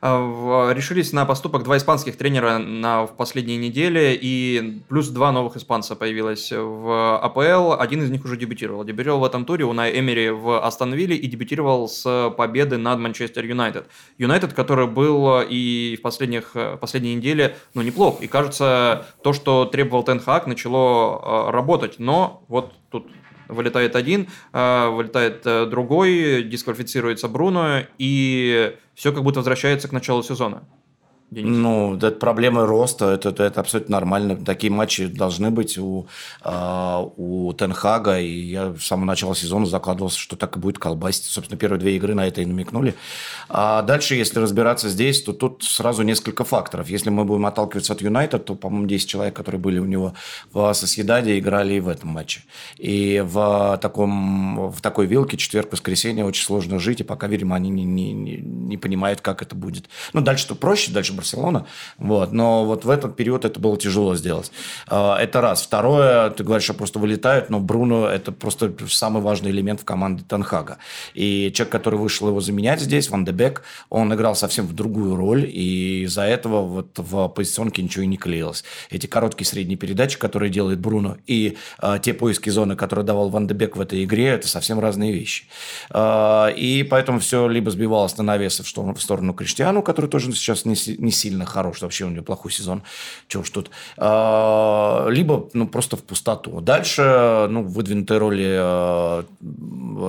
А, решились на поступок два испанских тренера на, в последние недели, и плюс два новых испанца появилось в АПЛ. Один из них уже дебютировал. Дебютировал в этом туре у Най Эмери в Астон и дебютировал с победы над Манчестер Юнайтед. Юнайтед, который был и в последних, последние недели, ну, неплох. И кажется, то, что требовал Тенхак, начало а, работать. Но вот тут вылетает один, вылетает э, другой, дисквалифицируется Бруно, и все как будто возвращается к началу сезона. Денис? Ну, это проблемы роста, это, это, это абсолютно нормально. Такие матчи должны быть у, э, у Тенхага, и я с самого начала сезона закладывался, что так и будет колбасить. Собственно, первые две игры на это и намекнули. А дальше, если разбираться здесь, то тут сразу несколько факторов. Если мы будем отталкиваться от Юнайтед, то, по-моему, 10 человек, которые были у него в Соседаде, играли и в этом матче. И в, таком, в такой вилке четверг-воскресенье очень сложно жить, и пока, видимо, они не, не, не, не понимают, как это будет. Ну, дальше-то проще, дальше Барселона. Вот. Но вот в этот период это было тяжело сделать. А, это раз. Второе, ты говоришь, что просто вылетают, но Бруно – это просто самый важный элемент в команде Танхага. И человек, который вышел его заменять здесь, Ван де Бек, он играл совсем в другую роль, и из-за этого вот в позиционке ничего и не клеилось. Эти короткие средние передачи, которые делает Бруно, и э, те поиски зоны, которые давал Ван де Бек в этой игре, это совсем разные вещи. Э, и поэтому все либо сбивалось на навесы в сторону, в сторону Криштиану, который тоже сейчас не, не сильно хорош, вообще у него плохой сезон, чего уж тут. А, либо, ну, просто в пустоту. Дальше, ну, выдвинутые роли а,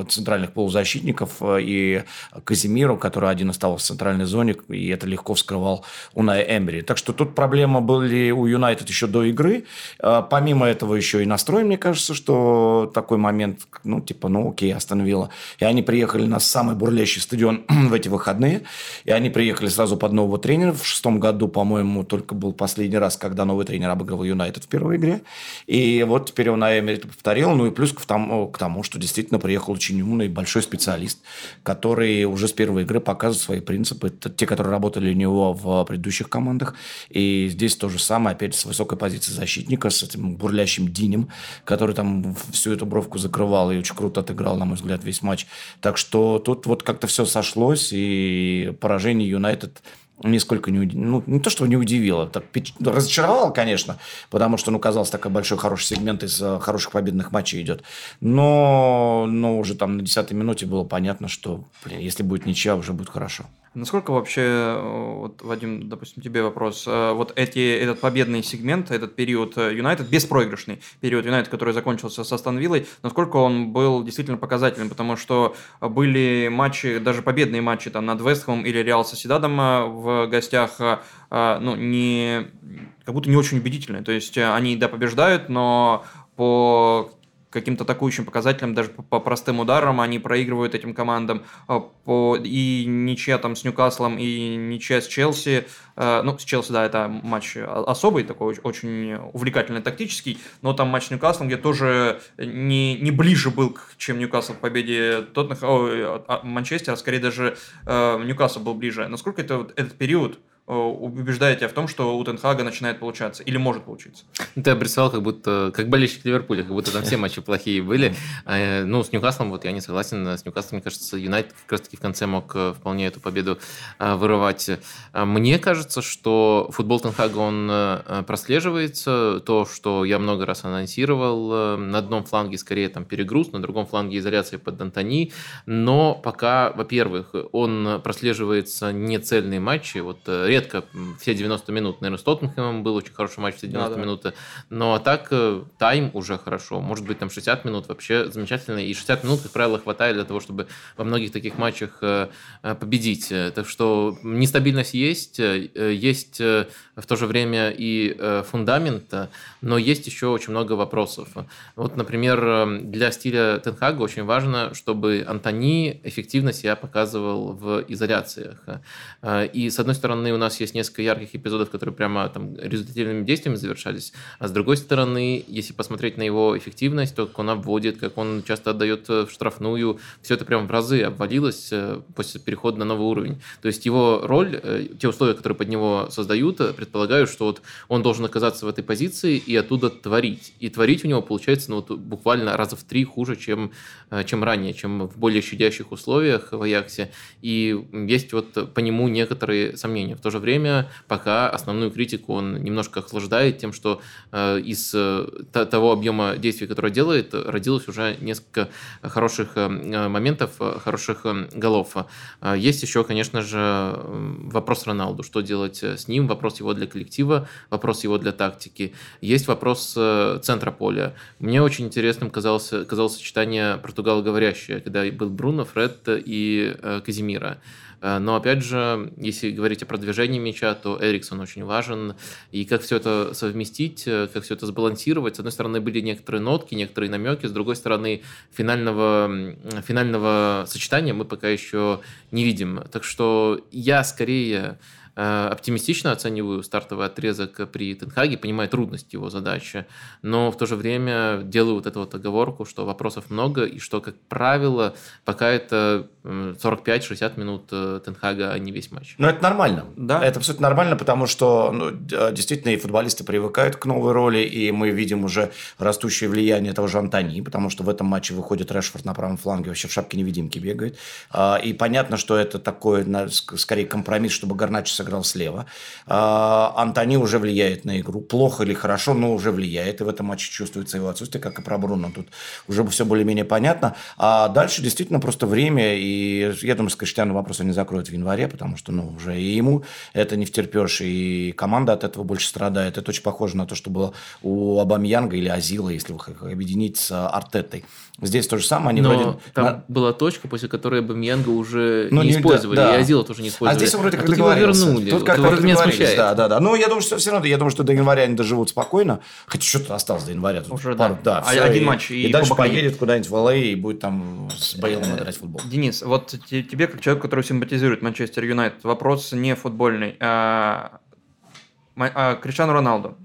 центральных полузащитников а, и Казимиру, который один оставался в центральной зоне, и это легко вскрывал Унай Эмбери. Так что тут проблема были у Юнайтед еще до игры. Помимо этого еще и настрой, мне кажется, что такой момент, ну, типа, ну, окей, остановила. И они приехали на самый бурлящий стадион в эти выходные, и они приехали сразу под нового тренера в шестом году, по-моему, только был последний раз, когда новый тренер обыгрывал Юнайтед в первой игре. И вот теперь он Эмери это повторил. Ну и плюс к тому, к тому, что действительно приехал очень умный, большой специалист, который уже с первой игры показывает свои принципы. Это те, которые работали у него в предыдущих командах. И здесь то же самое, опять с высокой позиции защитника, с этим бурлящим Динем, который там всю эту бровку закрывал и очень круто отыграл, на мой взгляд, весь матч. Так что тут вот как-то все сошлось, и поражение Юнайтед нисколько не удивило. Ну, не то, что не удивило, так, разочаровал, конечно, потому что, ну, казалось, такой большой хороший сегмент из э, хороших победных матчей идет. Но, но уже там на 10 минуте было понятно, что, блин, если будет ничья, уже будет хорошо. Насколько вообще, э, вот, Вадим, допустим, тебе вопрос, э, вот эти, этот победный сегмент, этот период Юнайтед, беспроигрышный период Юнайтед, который закончился со Станвиллой, насколько он был действительно показательным, потому что были матчи, даже победные матчи там над Вестхэмом или Реал Соседадом в гостях, ну, не, как будто не очень убедительные. То есть они, да, побеждают, но по каким-то атакующим показателям, даже по, по простым ударам они проигрывают этим командам. А, по, и ничья там с Ньюкаслом, и ничья с Челси. Э, ну, с Челси, да, это матч особый, такой очень увлекательный тактический, но там матч с Ньюкаслом, где тоже не, не ближе был, чем Ньюкасл к победе Тоттенхэма, а, а, Манчестера, а скорее даже э, Ньюкасл был ближе. Насколько это, этот период убеждает тебя в том, что у Тенхага начинает получаться или может получиться. Ты обрисовал как будто, как болельщик Ливерпуля, как будто там все матчи плохие были. Э, ну, с Ньюкаслом вот я не согласен. С Ньюкаслом, мне кажется, Юнайтед как раз-таки в конце мог э, вполне эту победу вырывать. Мне кажется, что футбол Тенхага, он прослеживается. То, что я много раз анонсировал, на одном фланге скорее там перегруз, на другом фланге изоляция под Антони. Но пока, во-первых, он прослеживается не цельные матчи. Вот редко все 90 минут. Наверное, с Тоттенхэмом был очень хороший матч все 90 да. Да. Но а так э, тайм уже хорошо. Может быть, там 60 минут вообще замечательно. И 60 минут, как правило, хватает для того, чтобы во многих таких матчах э, э, победить. Так что нестабильность есть, есть в то же время и фундамент, но есть еще очень много вопросов. Вот, например, для стиля Тенхага очень важно, чтобы Антони эффективно себя показывал в изоляциях. И, с одной стороны, у нас нас есть несколько ярких эпизодов, которые прямо там результативными действиями завершались. А с другой стороны, если посмотреть на его эффективность, то как он обводит, как он часто отдает э, в штрафную, все это прям в разы обвалилось э, после перехода на новый уровень. То есть его роль, э, те условия, которые под него создают, предполагают, что вот он должен оказаться в этой позиции и оттуда творить. И творить у него получается ну, вот буквально раза в три хуже, чем, чем ранее, чем в более щадящих условиях в Аяксе. И есть вот по нему некоторые сомнения. В то же же время пока основную критику он немножко охлаждает тем, что э, из э, того объема действий, который делает, родилось уже несколько хороших э, моментов, хороших голов. Есть еще, конечно же, вопрос Роналду, что делать с ним, вопрос его для коллектива, вопрос его для тактики. Есть вопрос центра поля. Мне очень интересным казалось, казалось сочетание португалоговорящее, когда был Бруно, Фред и Казимира. Но, опять же, если говорить о продвижении мяча, то Эриксон очень важен. И как все это совместить, как все это сбалансировать. С одной стороны, были некоторые нотки, некоторые намеки, с другой стороны, финального, финального сочетания мы пока еще не видим. Так что я скорее Э, оптимистично оцениваю стартовый отрезок при Тенхаге, понимаю трудность его задачи, но в то же время делаю вот эту вот оговорку, что вопросов много, и что, как правило, пока это 45-60 минут э, Тенхага, а не весь матч. Ну, это нормально. Да. Это абсолютно нормально, потому что ну, действительно и футболисты привыкают к новой роли, и мы видим уже растущее влияние того же Антони, потому что в этом матче выходит Решфорд на правом фланге, вообще в шапке-невидимке бегает. А, и понятно, что это такой, скорее, компромисс, чтобы Гарначо сыграл слева. А, Антони уже влияет на игру. Плохо или хорошо, но уже влияет. И в этом матче чувствуется его отсутствие, как и про Бруно. Тут уже все более-менее понятно. А дальше действительно просто время. И я думаю, с Криштиану вопрос они закроют в январе, потому что ну, уже и ему это не втерпешь, и команда от этого больше страдает. Это очень похоже на то, что было у Абамьянга или Азила, если вы объединить с Артетой. Здесь то же самое. Они Но вроде... там на... была точка, после которой Бамьянга уже ну, не, не использовали, да, да. и Азила тоже не использовали. А здесь вроде как а его вернули. Тут как вот смущает. Да, да, да. Ну, я думаю, что все равно, я думаю, что до января они доживут спокойно. Хотя что-то осталось до января. Тут уже, пару, да. да Один и, матч. И, и дальше поедет куда-нибудь в ЛА и будет там с Бейлом играть в футбол. Денис, вот тебе, как человек, который симпатизирует Манчестер Юнайтед, вопрос не футбольный. А, а, Криштиану Роналду.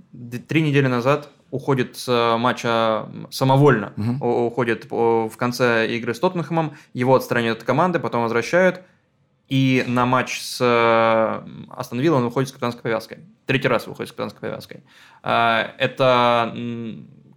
Три недели назад уходит с матча самовольно, угу. уходит в конце игры с Тоттенхэмом, его отстраняют от команды, потом возвращают, и на матч с Астон Виллой он выходит с капитанской повязкой. Третий раз выходит с капитанской повязкой. Это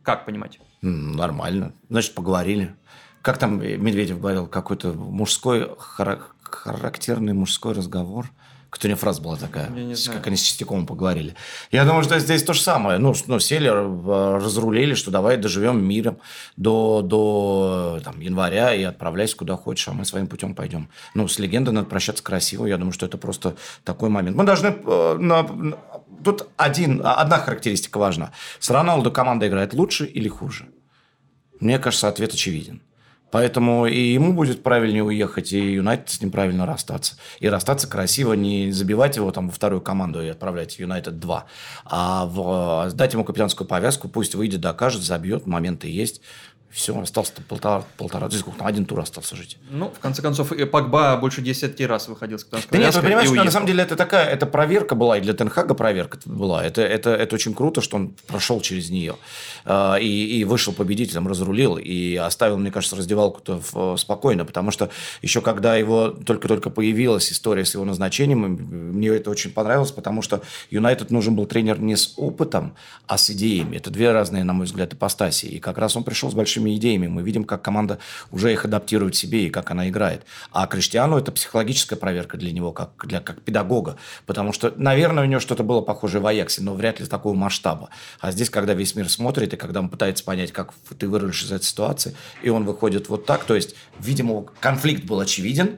как понимать? Нормально. Значит, поговорили. Как там Медведев говорил, какой-то мужской, характерный мужской разговор – кто не фраза была такая, как они с Чистяковым поговорили. Я думаю, что здесь то же самое. Ну, ну сели, разрулили, что давай доживем миром до, до там, января и отправляйся куда хочешь, а мы своим путем пойдем. Ну, с легендой надо прощаться красиво. Я думаю, что это просто такой момент. Мы должны... Э, на, тут один, одна характеристика важна. С Роналду команда играет лучше или хуже? Мне кажется, ответ очевиден. Поэтому и ему будет правильнее уехать, и Юнайтед с ним правильно расстаться. И расстаться красиво, не забивать его там во вторую команду и отправлять Юнайтед 2, а в, дать ему капитанскую повязку, пусть выйдет, докажет, забьет, моменты есть. Все, остался полтора, полтора, здесь сколько там, один тур остался жить. Ну, в конце концов, и Погба больше 10 раз выходил с капитанской Да нет, вы понимаете, что на самом деле это такая, это проверка была, и для Тенхага проверка была. Это, это, это очень круто, что он прошел через нее. А, и, и вышел победителем, разрулил, и оставил, мне кажется, раздевалку-то спокойно, потому что еще когда его только-только появилась история с его назначением, мне это очень понравилось, потому что Юнайтед нужен был тренер не с опытом, а с идеями. Это две разные, на мой взгляд, ипостаси. И как раз он пришел с большими нашими идеями. Мы видим, как команда уже их адаптирует себе и как она играет. А Криштиану это психологическая проверка для него, как, для, как педагога. Потому что, наверное, у него что-то было похожее в Аяксе, но вряд ли такого масштаба. А здесь, когда весь мир смотрит, и когда он пытается понять, как ты вырвешь из этой ситуации, и он выходит вот так, то есть, видимо, конфликт был очевиден,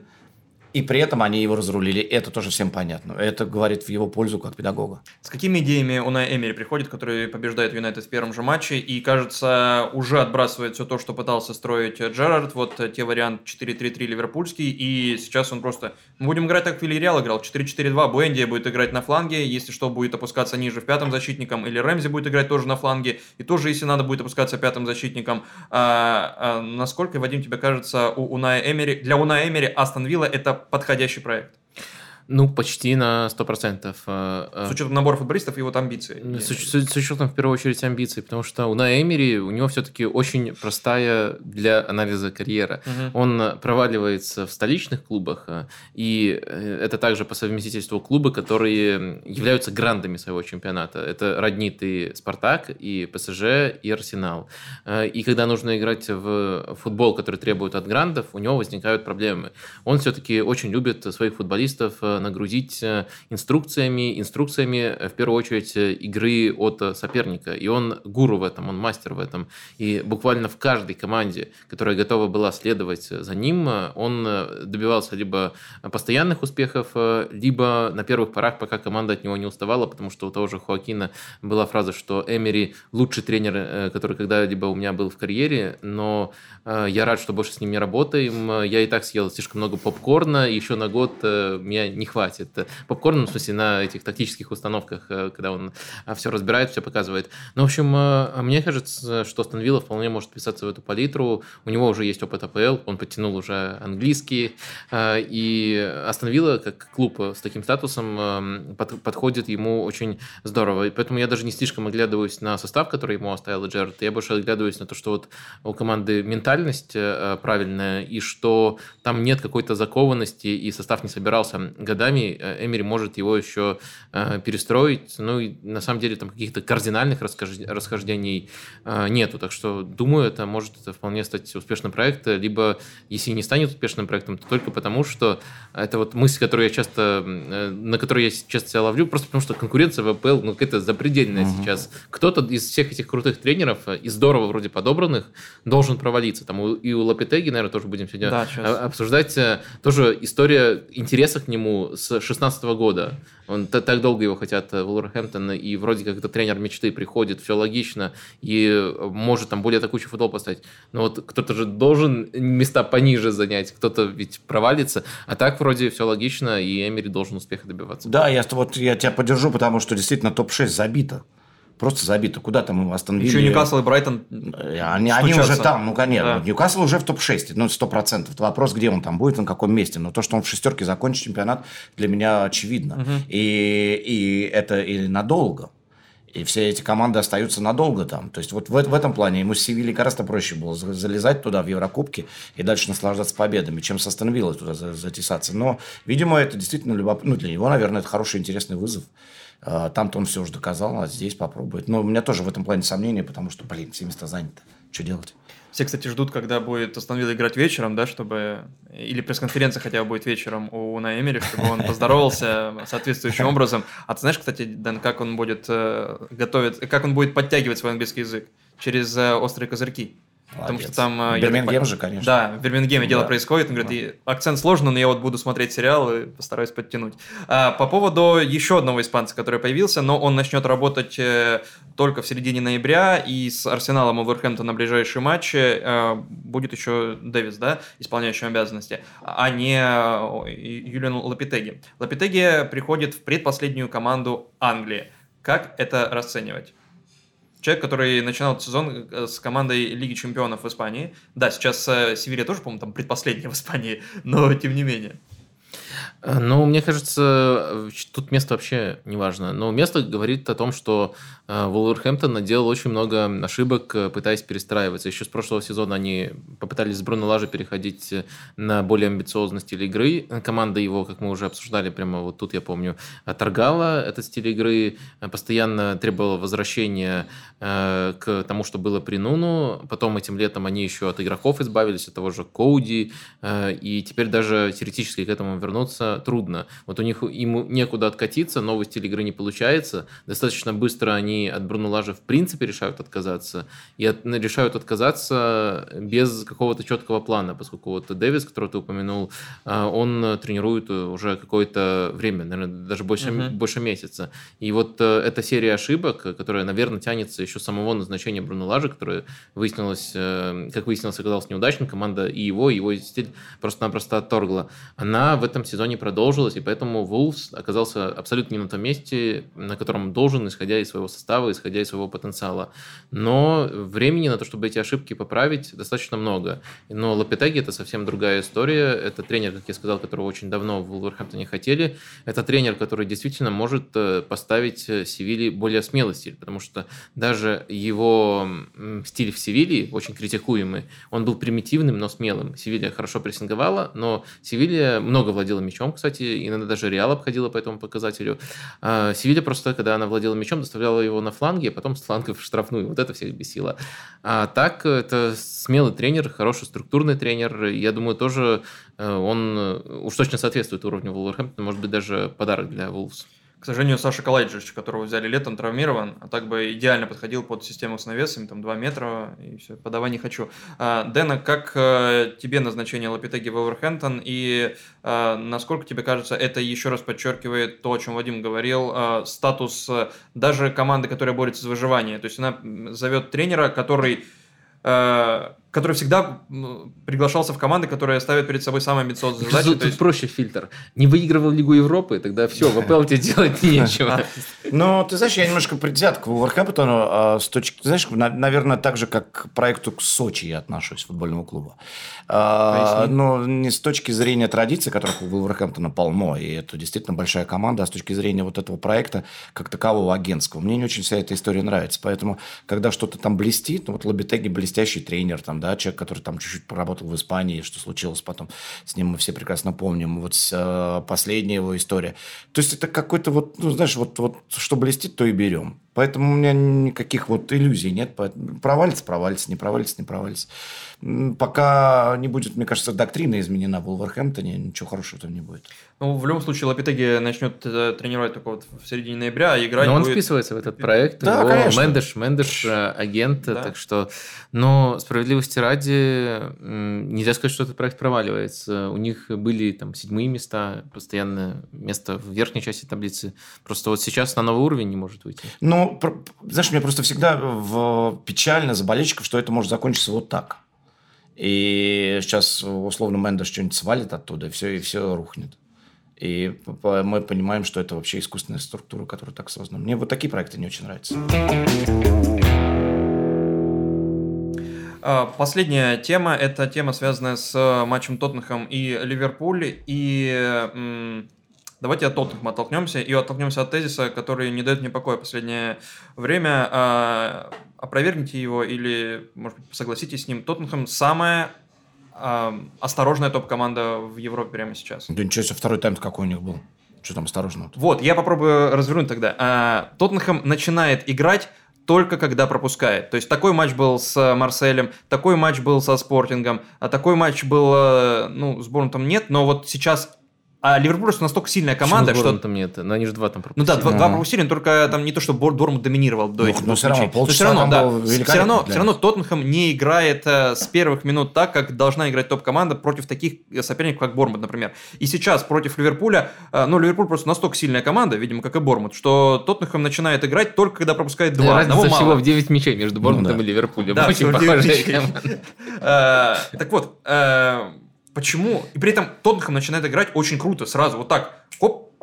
и при этом они его разрулили. Это тоже всем понятно. Это говорит в его пользу как педагога. С какими идеями Унай Эмери приходит, который побеждает Юнайтед в первом же матче и, кажется, уже отбрасывает все то, что пытался строить Джерард, вот те вариант 4-3-3 ливерпульский, и сейчас он просто... Мы будем играть так, как Вильяреал играл, 4-4-2, Буэнди будет играть на фланге, если что, будет опускаться ниже в пятом защитником, или Рэмзи будет играть тоже на фланге, и тоже, если надо, будет опускаться пятым защитником. А, а, насколько, Вадим, тебе кажется, у Уная Эмери, для Уная Эмери Астон Вилла это подходящий проект? Ну, почти на 100%. Э, э. С учетом набора футболистов и вот амбиций. С, с, с учетом, в первую очередь, амбиций, потому что у Наэмери, у него все-таки очень простая для анализа карьера. Угу. Он проваливается в столичных клубах, э, и это также по совместительству клубы, которые являются грандами своего чемпионата. Это роднит и Спартак, и ПСЖ, и Арсенал. И когда нужно играть в футбол, который требует от грандов, у него возникают проблемы. Он все-таки очень любит своих футболистов нагрузить инструкциями, инструкциями в первую очередь игры от соперника. И он гуру в этом, он мастер в этом. И буквально в каждой команде, которая готова была следовать за ним, он добивался либо постоянных успехов, либо на первых порах, пока команда от него не уставала, потому что у того же Хоакина была фраза, что Эмери лучший тренер, который когда-либо у меня был в карьере, но я рад, что больше с ним не работаем. Я и так съел слишком много попкорна, еще на год э, меня не хватит. Попкорна, в смысле, на этих тактических установках, э, когда он э, все разбирает, все показывает. Ну, в общем, мне кажется, что Станвилла вполне может вписаться в эту палитру. У него уже есть опыт АПЛ, он подтянул уже английский. И Астон как клуб с таким статусом, подходит ему очень здорово. И поэтому я даже не слишком оглядываюсь на состав, который ему оставил Джерард. Я больше оглядываюсь на то, что вот у команды ментальность правильная, и что там нет какой-то закованности, и состав не собирался годами, э, Эмери может его еще э, перестроить. Ну и на самом деле там каких-то кардинальных расхождений э, нету. Так что думаю, это может вполне стать успешным проектом, либо если не станет успешным проектом, то только потому, что это вот мысль, которую я часто, на которую я часто себя ловлю, просто потому что конкуренция в АПЛ ну, какая-то запредельная угу. сейчас. Кто-то из всех этих крутых тренеров, и здорово вроде подобранных, должен провалиться. Там и у Лапитеги, наверное, тоже будем сегодня да, обсуждать. Э, тоже история интереса к нему с 16 года. Он так долго его хотят в Вулверхэмптон, и вроде как это тренер мечты приходит, все логично, и может там более атакующий футбол поставить. Но вот кто-то же должен места пониже занять, кто-то ведь провалится. А так вроде все логично, и Эмери должен успеха добиваться. Да, я, вот, я тебя поддержу, потому что действительно топ-6 забито просто забито. Куда там остановили? Еще Ньюкасл и Брайтон э, они, они уже там, ну, конечно. Да. Ньюкасл уже в топ-6, ну, сто процентов. Вопрос, где он там будет, на каком месте. Но то, что он в шестерке закончит чемпионат, для меня очевидно. Угу. И, и это и надолго. И все эти команды остаются надолго там. То есть вот в, в этом плане ему с Севильей гораздо проще было залезать туда в Еврокубки и дальше наслаждаться победами, чем со Астон туда затесаться. Но, видимо, это действительно любопытно. Ну, для него, наверное, это хороший, интересный вызов. А, там-то он все уже доказал, а здесь попробует. Но у меня тоже в этом плане сомнения, потому что, блин, все места заняты. Что делать? Все, кстати, ждут, когда будет Астон играть вечером, да, чтобы... Или пресс-конференция хотя бы будет вечером у Наэмери, чтобы он поздоровался соответствующим образом. А ты знаешь, кстати, Дэн, как он будет э, готовить, как он будет подтягивать свой английский язык? Через э, острые козырьки. Потому что там... Э, Бирмингем же, конечно. Да, в Бирмингеме да. дело происходит. Он говорит, да. акцент сложный, но я вот буду смотреть сериал и постараюсь подтянуть. А, по поводу еще одного испанца, который появился, но он начнет работать э, только в середине ноября, и с Арсеналом и Вулверхэмптон на ближайшие матчи э, будет еще Дэвис, да, исполняющий обязанности, а не Юлиан Лапитеги. Лапитеги приходит в предпоследнюю команду Англии. Как это расценивать? Человек, который начинал сезон э, с командой Лиги Чемпионов в Испании. Да, сейчас э, Севилья тоже, по-моему, там предпоследняя в Испании, но тем не менее. Э, ну, мне кажется, тут место вообще не важно. Но место говорит о том, что Вулверхэмптон наделал очень много ошибок, пытаясь перестраиваться. Еще с прошлого сезона они попытались с Бруно Лажи переходить на более амбициозный стиль игры. Команда его, как мы уже обсуждали, прямо вот тут, я помню, торгала этот стиль игры, постоянно требовала возвращения к тому, что было при Нуну. Потом этим летом они еще от игроков избавились, от того же Коуди, и теперь даже теоретически к этому вернуться трудно. Вот у них им некуда откатиться, новый стиль игры не получается. Достаточно быстро они от Бруно Лажа в принципе решают отказаться. И от, решают отказаться без какого-то четкого плана, поскольку вот Дэвис, которого ты упомянул, а, он тренирует уже какое-то время, наверное, даже больше, uh-huh. больше месяца. И вот э, эта серия ошибок, которая, наверное, тянется еще самого назначения Бруно Лажа, которое выяснилось, э, как выяснилось, оказалось неудачным, команда и его, и его стиль просто-напросто отторгла. Она в этом сезоне продолжилась, и поэтому Вулфс оказался абсолютно не на том месте, на котором должен, исходя из своего состава, исходя из своего потенциала. Но времени на то, чтобы эти ошибки поправить, достаточно много. Но Лапитеги – это совсем другая история. Это тренер, как я сказал, которого очень давно в Вулверхэмптоне хотели. Это тренер, который действительно может э, поставить э, Севилье более смелый стиль, потому что даже его стиль в Севилье, очень критикуемый, он был примитивным, но смелым. Севилья хорошо прессинговала, но Севилья много владела мячом, кстати, иногда даже Реал обходила по этому показателю. А, Севилья просто, когда она владела мячом, доставляла его на фланге, а потом с фланга в штрафную. Вот это всех бесило. А так, это смелый тренер, хороший структурный тренер. Я думаю, тоже э, он э, уж точно соответствует уровню Вулверхэмптона, может быть, даже подарок для Вулфс. К сожалению, Саша Калайджич, которого взяли летом, травмирован, а так бы идеально подходил под систему с навесами, там 2 метра, и все, подавать не хочу. А, Дэна, как а, тебе назначение Лапитеги в Эверхэмптон, и а, насколько тебе кажется, это еще раз подчеркивает то, о чем Вадим говорил, а, статус даже команды, которая борется за выживание, то есть она зовет тренера, который который всегда приглашался в команды, которые ставят перед собой самые амбициозные задачи. Тут, есть... проще фильтр. Не выигрывал Лигу Европы, тогда все, в АПЛ тебе делать нечего. Ну, ты знаешь, я немножко предвзят к Вулверхэмптону а, с точки, знаешь, наверное, так же, как к проекту к Сочи я отношусь, футбольному клубу. А, но не с точки зрения традиций, которых у Вулверхэмптона полно, и это действительно большая команда, а с точки зрения вот этого проекта как такового агентского. Мне не очень вся эта история нравится. Поэтому, когда что-то там блестит, ну вот Лобитеги блестящий тренер, там, да, да, человек, который там чуть-чуть поработал в Испании, что случилось потом, с ним мы все прекрасно помним, вот э, последняя его история. То есть это какой-то вот, ну, знаешь, вот, вот что блестит, то и берем. Поэтому у меня никаких вот иллюзий нет. Провалится, провалится, не провалится, не провалится. Пока не будет, мне кажется, доктрина изменена в Вулверхэмптоне, ничего хорошего там не будет. Ну, в любом случае, Лапитеги начнет э, тренировать только вот в середине ноября, а играть Но он будет... вписывается в этот проект. Да, Его конечно. Мендеш, Мендеш э, агент, да. так что... Но справедливости ради, нельзя сказать, что этот проект проваливается. У них были там седьмые места, постоянно место в верхней части таблицы. Просто вот сейчас на новый уровень не может выйти. Ну, знаешь, мне просто всегда в... печально за болельщиков, что это может закончиться вот так. И сейчас, условно, Мендес что-нибудь свалит оттуда, и все, и все рухнет. И мы понимаем, что это вообще искусственная структура, которая так создана. Мне вот такие проекты не очень нравятся. А, последняя тема – это тема, связанная с матчем Тоттенхэм и Ливерпуль. И Давайте от Тоттенхэма оттолкнемся и оттолкнемся от тезиса, который не дает мне покоя последнее время. А, опровергните его или, может быть, согласитесь с ним. Тоттенхэм самая а, осторожная топ-команда в Европе прямо сейчас. Да ничего себе, второй тайм какой у них был. Что там осторожно? Вот, я попробую развернуть тогда. А, Тоттенхэм начинает играть только когда пропускает. То есть такой матч был с Марселем, такой матч был со Спортингом, а такой матч был, э, ну, с Борнтом нет, но вот сейчас а Ливерпуль просто настолько сильная команда, Почему что... там нет? Но они же два там пропустили. Ну да, два, два пропустили, но только там не то, что Дормут доминировал до ну, этих но все равно, но все равно, да. Все равно, все равно Тоттенхэм не играет э, с первых минут так, как должна играть топ-команда против таких соперников, как Бормут, например. И сейчас против Ливерпуля, э, ну, Ливерпуль просто настолько сильная команда, видимо, как и Бормут, что Тоттенхэм начинает играть только когда пропускает два. Да, разница всего в 9 мячей между Бормутом ну, да. и Ливерпулем. Да, Очень похожие э, Так вот, Почему? И при этом Тоттенхэм начинает играть очень круто, сразу, вот так, хоп,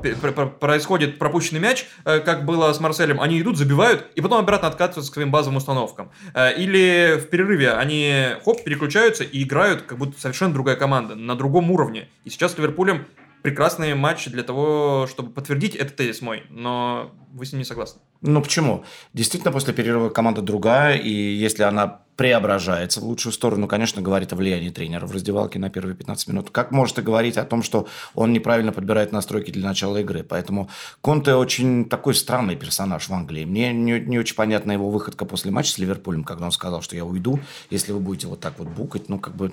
происходит пропущенный мяч, э, как было с Марселем, они идут, забивают, и потом обратно откатываются к своим базовым установкам. Э, или в перерыве они, хоп, переключаются и играют, как будто совершенно другая команда, на другом уровне. И сейчас с Ливерпулем прекрасные матчи для того, чтобы подтвердить этот тезис мой, но вы с ним не согласны. Ну почему? Действительно, после перерыва команда другая, и если она преображается в лучшую сторону, конечно, говорит о влиянии тренера в раздевалке на первые 15 минут. Как может и говорить о том, что он неправильно подбирает настройки для начала игры? Поэтому Конте очень такой странный персонаж в Англии. Мне не, не очень понятна его выходка после матча с Ливерпулем, когда он сказал, что я уйду, если вы будете вот так вот букать. Ну, как бы,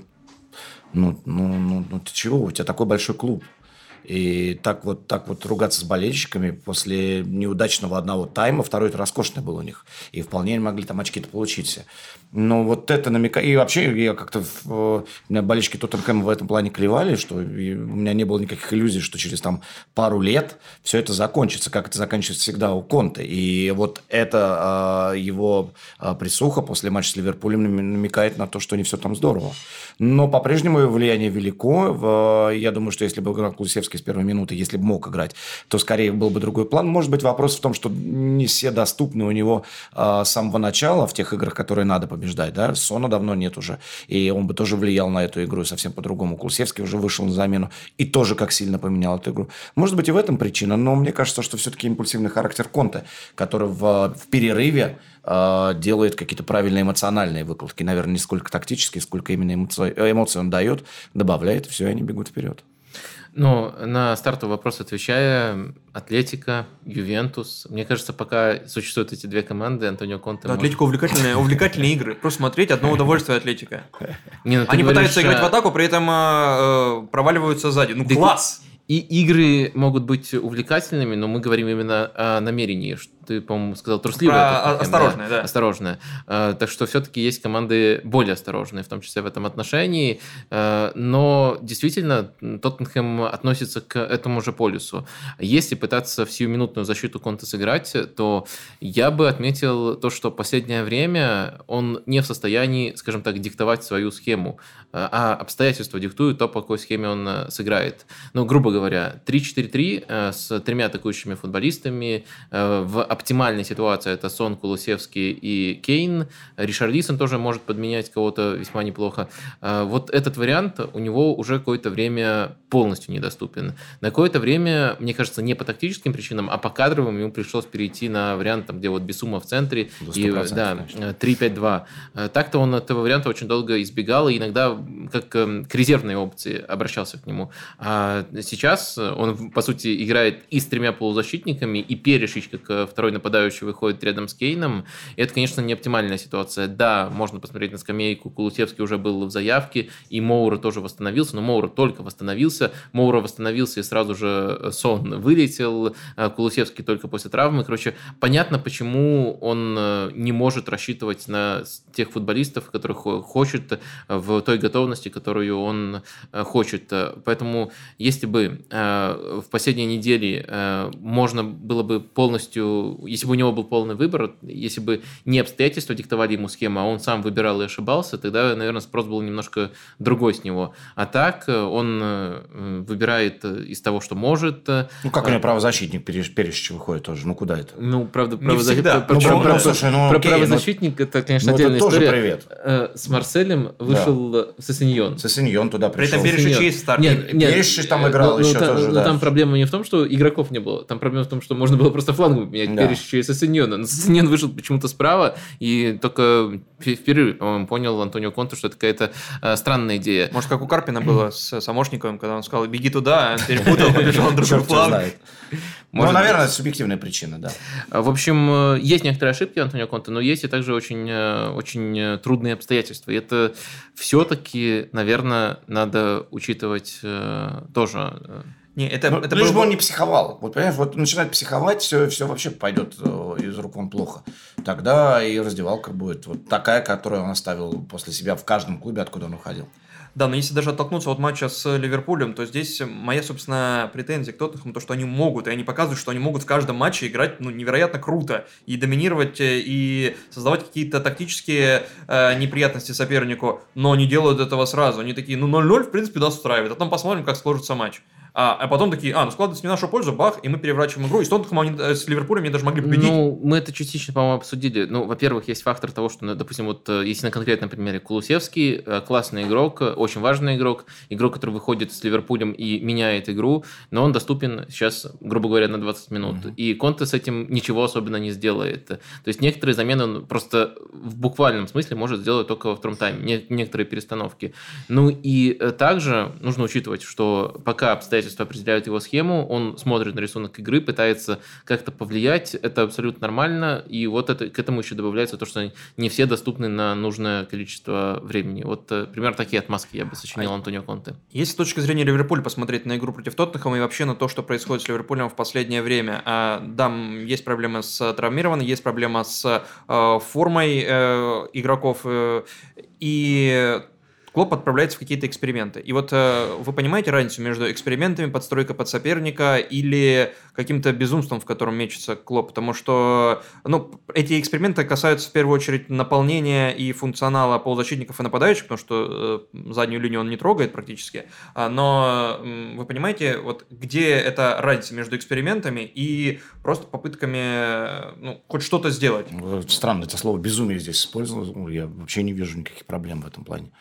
ну, ну, ну, ну ты чего? У тебя такой большой клуб. И так вот, так вот ругаться с болельщиками после неудачного одного тайма, второй это роскошный был у них. И вполне могли там очки-то получить. Но вот это намекает... И вообще я как-то... У меня болельщики Тоттенхэма в этом плане клевали, что у меня не было никаких иллюзий, что через там пару лет все это закончится, как это заканчивается всегда у Конте. И вот это его а, присуха после матча с Ливерпулем намекает на то, что не все там здорово. Но по-прежнему его влияние велико. Я думаю, что если бы играл Кулисевский с первой минуты, если бы мог играть, то скорее был бы другой план. Может быть, вопрос в том, что не все доступны у него с самого начала в тех играх, которые надо победить побеждать, да, Сона давно нет уже, и он бы тоже влиял на эту игру совсем по-другому. Кулсевский уже вышел на замену и тоже как сильно поменял эту игру. Может быть и в этом причина, но мне кажется, что все-таки импульсивный характер Конте, который в, в перерыве э, делает какие-то правильные эмоциональные выкладки, наверное, не сколько тактические, сколько именно эмоции, эмоции он дает, добавляет, все, и они бегут вперед. Ну, на стартовый вопрос отвечая, Атлетика, Ювентус. Мне кажется, пока существуют эти две команды, Антонио Конте... Да, Атлетика увлекательные, увлекательные игры. Просто смотреть одно удовольствие Атлетика. Не, ну, Они говоришь, пытаются играть в а, атаку, при этом э, проваливаются сзади. Ну, Да класс! И игры могут быть увлекательными, но мы говорим именно о намерении. что Ты, по-моему, сказал трусливое. Про Тоттенхэм, да. да. Осторожное. А, Так что все-таки есть команды более осторожные, в том числе в этом отношении. А, Но действительно, Тоттенхэм относится к этому же полюсу. Если пытаться в сиюминутную защиту Конта сыграть, то я бы отметил то, что последнее время он не в состоянии, скажем так, диктовать свою схему, а обстоятельства диктуют то, по какой схеме он э, сыграет. Ну, грубо говоря, 3-4-3 э, с тремя атакующими футболистами. Э, В оптимальной ситуации это Сон, Кулусевский и Кейн. Ришарлисон тоже может подменять кого-то весьма неплохо. Э, Вот этот вариант у него уже какое-то время полностью недоступен. На какое-то время, мне кажется, не по тактическим причинам, а по кадровым ему пришлось перейти на вариант, там, где вот Бесума в центре. И, 100%, да, конечно. э, 3-5-2. Э, Так-то он этого варианта очень долго избегал, и иногда как эм, к резервной опции обращался к нему. А сейчас он, по сути, играет и с тремя полузащитниками, и Перешич, как э, второй нападающий, выходит рядом с Кейном. И это, конечно, не оптимальная ситуация. Да, можно посмотреть на скамейку, Кулусевский уже был в заявке, и Моура тоже восстановился, но Моура только восстановился. Моура восстановился, и сразу же э, Сон вылетел, э, Кулусевский только после травмы. Короче, понятно, почему он э, не может рассчитывать на тех футболистов, которых хочет в той готовности, которую он хочет. Поэтому, если бы в последние недели можно было бы полностью, если бы у него был полный выбор, если бы не обстоятельства диктовали ему схему, а он сам выбирал и ошибался, тогда, наверное, спрос был немножко другой с него. А так э, он э, выбирает э, из того, что может. Ну, как у него правозащитник Переш- Перешич выходит тоже? Ну, куда это? Ну, правда, Не правозащ- всегда. про- Ну, про- ну, про- слушай, ну, про окей, ну- правозащитник это, конечно, Ну, это отдельная тоже история. привет. С Марселем вышел э, Сосиньон. Сосиньон туда При пришел. этом Перешич есть в старте. Нет, нет. Перешич там играл Ну, ну, еще та- тоже, ну, да. там проблема не в том, что игроков не было. Там проблема в том, что можно было просто флангом менять Да. Перешича и Сосиньона. Но Сосиньон вышел почему-то справа, и только в в перерыве, по-моему, понял Антонио Конте, что это какая-то э, странная идея. Может, как у Карпина было с Самошниковым, когда он сказал, беги туда, а он перепутал, побежал на другой фланг. знает. Ну, Может наверное, это субъективная причина, да. В общем, э, есть некоторые ошибки Антонио Конте, но есть и также очень, э, очень трудные обстоятельства. И это все-таки, наверное, надо учитывать тоже. Не, это, Ну, это лишь было бы он не психовал. Вот, понимаешь, вот начинает психовать, все, все вообще пойдет э, из рук вон плохо. Тогда и раздевалка будет вот такая, которую он оставил после себя в каждом клубе, откуда он уходил. Да, но если даже оттолкнуться от матча с Ливерпулем, то здесь моя, собственно, претензия к Тоттенхэму, то, что они могут, и они показывают, что они могут в каждом матче играть ну, невероятно круто, и доминировать, э, и создавать какие-то тактические э, неприятности сопернику, но не делают этого сразу. Они такие, ну 0-0, в принципе, нас устраивает, а потом посмотрим, как сложится матч. А, а потом такие, а, ну складывается не в нашу пользу, бах, и мы переворачиваем игру, и с Тоттенхэмом они, э, с Ливерпулем они даже могли победить. Ну, мы это частично, по-моему, обсудили. Ну, во-первых, есть фактор того, что, ну, допустим, вот э, если на конкретном примере Кулусевский, э, классный игрок, очень важный игрок, игрок, который выходит с Ливерпулем и меняет игру, но он доступен сейчас, грубо говоря, на 20 минут. И Конте с этим ничего особенно не сделает. То есть некоторые замены он просто в буквальном смысле может сделать только во втором тайме, не- некоторые перестановки. Ну и также нужно учитывать, что пока обстоятельства определяют его схему, он смотрит на рисунок игры, пытается как-то повлиять, это абсолютно нормально, и вот это, к этому еще добавляется то, что не все доступны на нужное количество времени. Вот э, примерно такие отмазки я бы сочинил Антонио Конте. Если с точки зрения Ливерпуля посмотреть на игру против Тоттенхэма и вообще на то, что происходит с Ливерпулем в последнее время, а, да, есть проблемы с травмированием, есть проблема с э, формой э, игроков, э, и Клоп отправляется в какие-то эксперименты. И вот э, вы понимаете разницу между экспериментами, подстройкой под соперника или каким-то безумством, в котором мечется Клоп? Потому что ну, эти эксперименты касаются в первую очередь наполнения и функционала полузащитников и нападающих, потому что э, заднюю линию он не трогает практически. А, Но вы понимаете, вот где эта разница между экспериментами и просто попытками э, ну, хоть что-то сделать? Странно, это слово безумие здесь использовал. Ну, Я вообще не вижу никаких проблем в этом плане.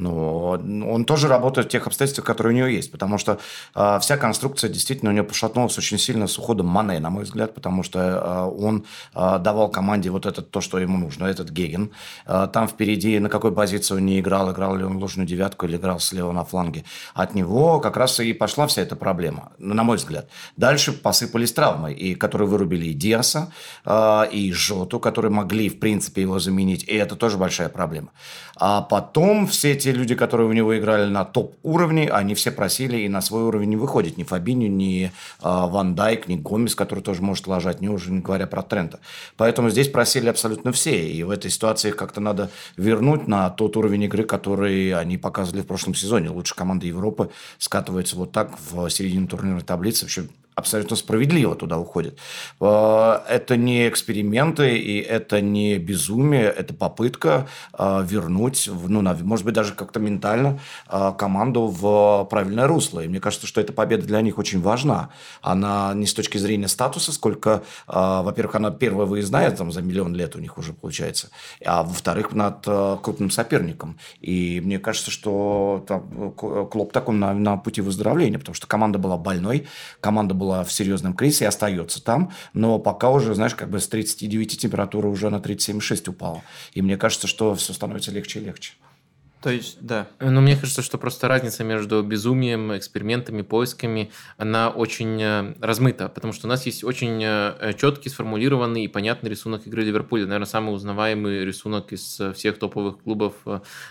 Но он тоже работает в тех обстоятельствах, которые у него есть. Потому что э, вся конструкция действительно у него пошатнулась очень сильно с уходом Мане, на мой взгляд, потому что э, он э, давал команде вот это то, что ему нужно, этот Геген. Э, там впереди на какой позиции он не играл, играл ли он ложную девятку или играл слева на фланге. От него как раз и пошла вся эта проблема, на мой взгляд. Дальше посыпались травмы, и которые вырубили и Диаса, э, и Жоту, которые могли, в принципе, его заменить. И это тоже большая проблема. А потом все те люди, которые у него играли на топ-уровне, они все просили и на свой уровень не выходит. Ни Фабиню, ни э, Ван Дайк, ни Гомес, который тоже может ложать, не уже не говоря про Трента. Поэтому здесь просили абсолютно все. И в этой ситуации как-то надо вернуть на тот уровень игры, который они показывали в прошлом сезоне. Лучшая команда Европы скатывается вот так в середину турнирной таблицы. Вообще абсолютно справедливо туда уходит. Э, это не эксперименты, и это не безумие, это попытка э, вернуть, ну, может быть, даже как-то ментально э, команду в правильное русло. И мне кажется, что эта победа для них очень важна. Она не с точки зрения статуса, сколько, во-первых, она первая выездная там, за миллион лет у них уже получается, а во-вторых, над крупным соперником. И мне кажется, что там, Клоп такой на, на пути выздоровления, потому что команда была больной, команда была в серьезном кризисе и остается там, но пока уже, знаешь, как бы с 39 температура уже на 37,6 упала. И мне кажется, что все становится легче и легче. То есть, да. Но мне кажется, что просто разница между безумием, экспериментами, поисками, она очень э, размыта, потому что у нас есть очень э, четкий, сформулированный и понятный рисунок игры Ливерпуля. Наверное, самый узнаваемый рисунок из э, всех топовых клубов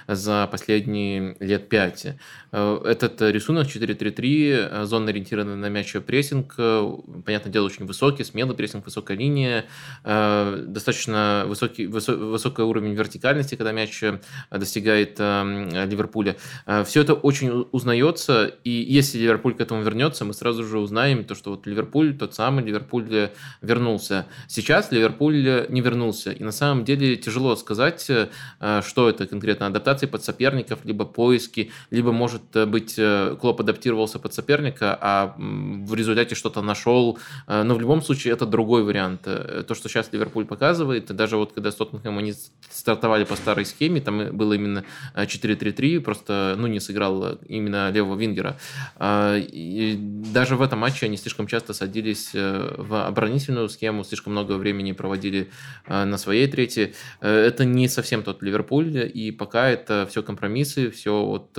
за последние лет пять. Этот рисунок 4-3-3, зона ориентирована на мяч прессинг, понятное дело, очень высокий, смелый прессинг, высокая линия, достаточно высокий, высокий уровень вертикальности, когда мяч достигает Ливерпуля. Э, Все это очень узнается, и если Ливерпуль к этому вернется, мы сразу же узнаем то, что вот Ливерпуль, тот самый Ливерпуль вернулся. Сейчас Ливерпуль не вернулся, и на самом деле тяжело сказать, э, что это конкретно адаптации под соперников, либо поиски, либо, может быть, э, Клоп адаптировался под соперника, а в результате что-то нашел. Но в любом случае это другой вариант. То, что сейчас Ливерпуль показывает, даже вот когда с Тоттенхэмом они стартовали по старой схеме, там было именно 4-3-3, просто ну, не сыграл именно левого вингера. А, и даже в этом матче они слишком часто садились э, в оборонительную схему, слишком много времени проводили э, на своей трети. Э, это не совсем тот Ливерпуль, и пока это все компромиссы, все вот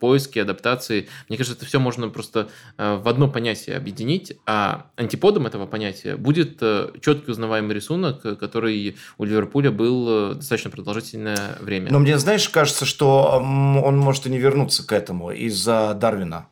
поиски, адаптации. Мне кажется, это все можно просто в одно понятие объединить, а антиподом этого понятия будет четкий узнаваемый рисунок, который у Ливерпуля был достаточно продолжительное время. Но мне, знаешь, кажется, что он может и не вернуться к этому из-за Дарвина.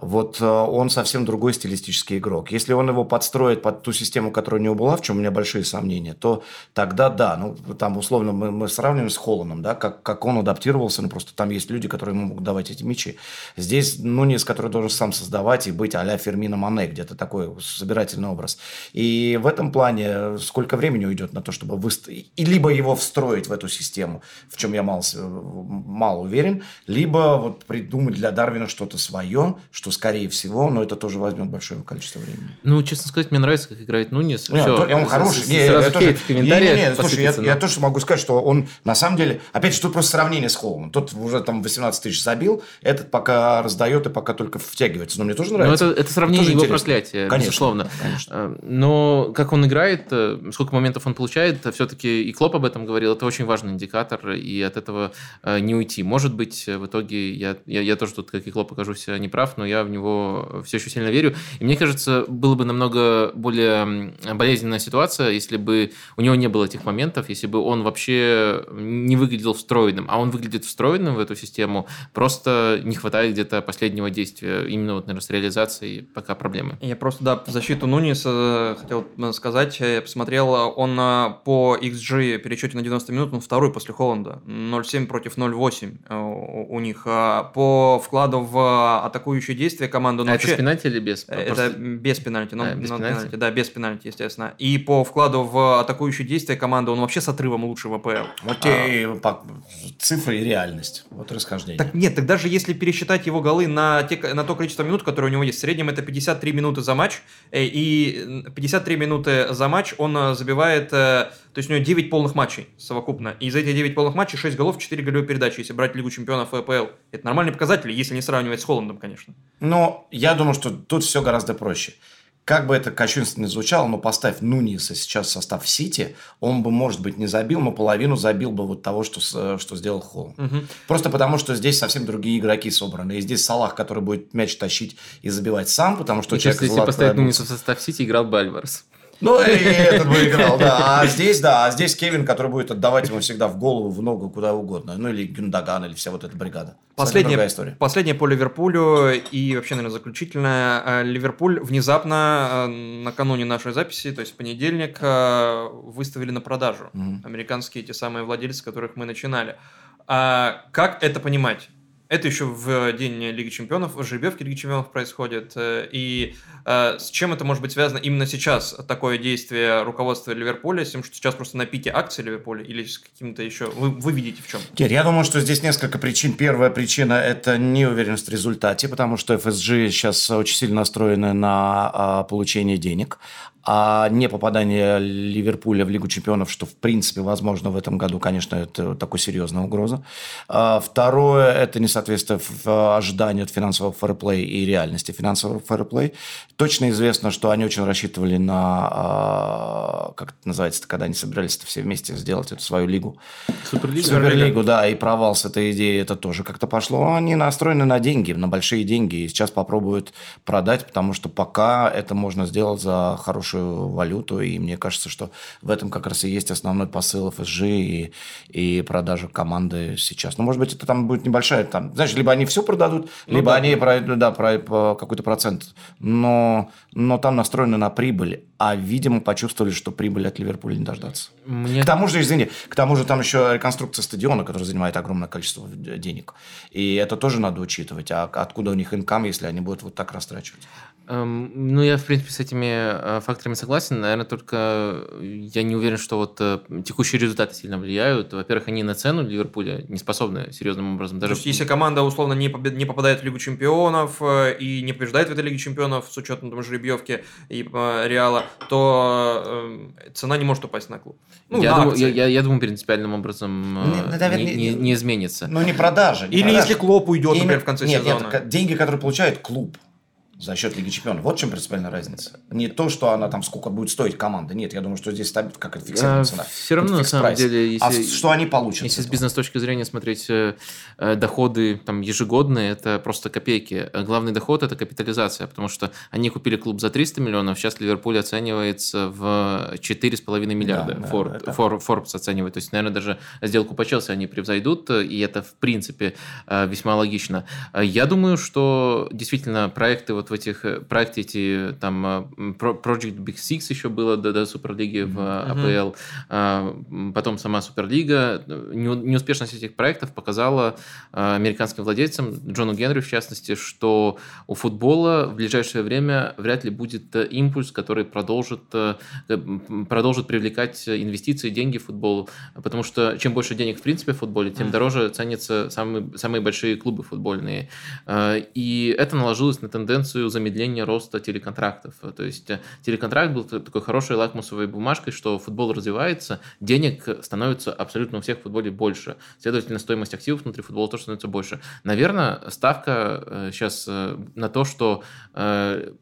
Вот э, он совсем другой стилистический игрок. Если он его подстроит под ту систему, которая у него была, в чем у меня большие сомнения, то тогда да. Ну, там, условно, мы, мы сравниваем с Холланом, да, как, как он адаптировался, ну, просто там есть люди, которые ему могут давать эти мячи. Здесь Нунес, который должен сам создавать и быть а-ля Фермина Мане, где-то такой собирательный образ. И в этом плане сколько времени уйдет на то, чтобы выстроить, и либо его встроить в эту систему, в чем я мало, мало уверен, либо вот придумать для Дарвина что-то свое, что что скорее всего, но это тоже возьмет большое количество времени. Ну, честно сказать, мне нравится, как играет Нунес. Нет, Все, он хороший. Не, я тоже, не, не, не, слушай, я, я тоже могу сказать, что он на самом деле, опять же, тут просто сравнение с Холмом. Тот уже там 18 тысяч забил, этот пока раздает и пока только втягивается. Но мне тоже нравится. Но это, это сравнение это его проклятия, конечно, безусловно. Конечно. А, но как он играет, э, сколько моментов он получает, все-таки и Клоп об этом говорил, это очень важный индикатор, и от этого э, не уйти. Может быть, в итоге я, я, я тоже тут, как и Клоп, окажусь неправ, но я в него все еще сильно верю. И мне кажется, было бы намного более болезненная ситуация, если бы у него не было этих моментов, если бы он вообще не выглядел встроенным. А он выглядит встроенным в эту систему, просто не хватает где-то последнего действия, именно вот, наверное, с реализацией пока проблемы. Я просто, да, в защиту Нуниса хотел сказать, я посмотрел, он э, по XG пересчете на 90 минут, он второй после Холланда, 0,7 против 0,8 э, у них. А по вкладу в атакующие действия команды. А вообще... это с пенальти или без? Это Просто... без пенальти. Ну, а, без пенальти? пенальти? Да, без пенальти, естественно. И по вкладу в атакующие действия команды он вообще с отрывом лучше в АПЛ. Вот те а... цифры и реальность. Вот расхождение. Так нет, так даже если пересчитать его голы на, те, на то количество минут, которое у него есть, в среднем это 53 минуты за матч, э, и 53 минуты за матч он э, забивает То есть у него 9 полных матчей совокупно. И за эти 9 полных матчей 6 голов, 4 голевые передачи, если брать Лигу чемпионов и АПЛ. Это нормальные показатели, если не сравнивать с Холландом, конечно. Но я думаю, что тут все гораздо проще. Как бы это кощунственно не звучало, но поставь Нуниса сейчас в состав Сити, он бы, может быть, не забил, но половину забил бы вот того, что, что сделал Холл. Угу. Просто потому, что здесь совсем другие игроки собраны. И здесь Салах, который будет мяч тащить и забивать сам, потому что... Сейчас, если поставить Нуниса в состав Сити, играл бы Альварес. Ну, и этот бы играл, да. А здесь, да, а здесь Кевин, который будет отдавать ему всегда в голову, в ногу, куда угодно. Ну, или Гюндаган, или вся вот эта бригада. Последняя история. Последняя по Ливерпулю и вообще, наверное, заключительная. Ливерпуль внезапно э, накануне нашей записи, то есть в понедельник, э, выставили на продажу. Угу. Американские те самые владельцы, которых мы начинали. А как это понимать? Это еще в день Лиги Чемпионов, жеребьевки Лиги Чемпионов происходит. Э, и э, с чем это может быть связано именно сейчас, такое действие руководства Ливерпуля, с тем, что сейчас просто на пике акций Ливерпуля, или с каким-то еще... Вы, вы видите в чем? Кир, я думаю, что здесь несколько причин. Первая причина – это неуверенность в результате, потому что FSG сейчас очень сильно настроены на а, получение денег а не попадание Ливерпуля в Лигу чемпионов, что в принципе возможно в этом году, конечно, это такой серьезная угроза. А второе – это несоответствие в ожидании от финансового фэрплей и реальности финансового фэрплей. Точно известно, что они очень рассчитывали на, а, как это называется, когда они собирались все вместе сделать эту свою лигу. Суперлигу. Суперлигу, да, и провал с этой идеей, это тоже как-то пошло. Они настроены на деньги, на большие деньги, и сейчас попробуют продать, потому что пока это можно сделать за хорошую хорошую валюту, и мне кажется, что в этом как раз и есть основной посыл ФСЖ и, и продажа команды сейчас. Ну, может быть, это там будет небольшая, там, знаешь, либо они все продадут, ну, либо да. они пройдут, да, про, про какой-то процент, но, но там настроены на прибыль, а, видимо, почувствовали, что прибыль от Ливерпуля не дождаться. Мне... К тому же, извини, к тому же там еще реконструкция стадиона, который занимает огромное количество денег. И это тоже надо учитывать. А откуда у них инкам, если они будут вот так растрачивать? Эм, ну, я, в принципе, с этими э, факторами согласен. Наверное, только я не уверен, что вот э, текущие результаты сильно влияют. Во-первых, они на цену Ливерпуля не способны серьезным образом. Даже... То есть, если команда, условно, не, побед... не попадает в Лигу чемпионов э, и не побеждает в этой Лиге чемпионов с учетом там, жеребьевки и Реала, то цена не может упасть на клуб. Ну, я, на думаю, я, я, я думаю, принципиальным образом не, наверное, не, не, не изменится. Ну, не продажа. Не Или продажа. если Клоп уйдет, например, в конце нет, сезона. Нет, деньги, которые получает клуб за счет Лиги Чемпионов. Вот в чем принципиальная разница. Не то, что она там сколько будет стоить команда. Нет, я думаю, что здесь как это фиксированная цена. Все равно, на самом прайс. деле, а если, а что они получат? Если с бизнес точки зрения смотреть э, э, доходы там, ежегодные, это просто копейки. А главный доход – это капитализация, потому что они купили клуб за 300 миллионов, сейчас Ливерпуль оценивается в 4,5 миллиарда. Да, Фор, да, Фор, Forbes оценивает. То есть, наверное, даже сделку по Челси они превзойдут, и это, в принципе, э, весьма логично. Я думаю, что действительно проекты вот в этих проектах проекте эти там э, Project Big Six еще было до, до Суперлиги в АПЛ, mm-hmm. потом сама Суперлига. Неуспешность этих проектов показала э, американским владельцам, Джону Генри в частности, что у футбола в ближайшее время вряд ли будет импульс, который продолжит, продолжит привлекать инвестиции, деньги в футбол, потому что чем больше денег в принципе в футболе, тем mm-hmm. дороже ценятся самые, самые большие клубы футбольные. И это наложилось на тенденцию замедления роста телеконтрактов. То есть э, телеконтракт был такой хорошей лакмусовой бумажкой, что футбол развивается, денег становится абсолютно у всех в футболе больше. Следовательно, стоимость активов внутри футбола тоже становится больше. Наверное, ставка сейчас э, э, на то, что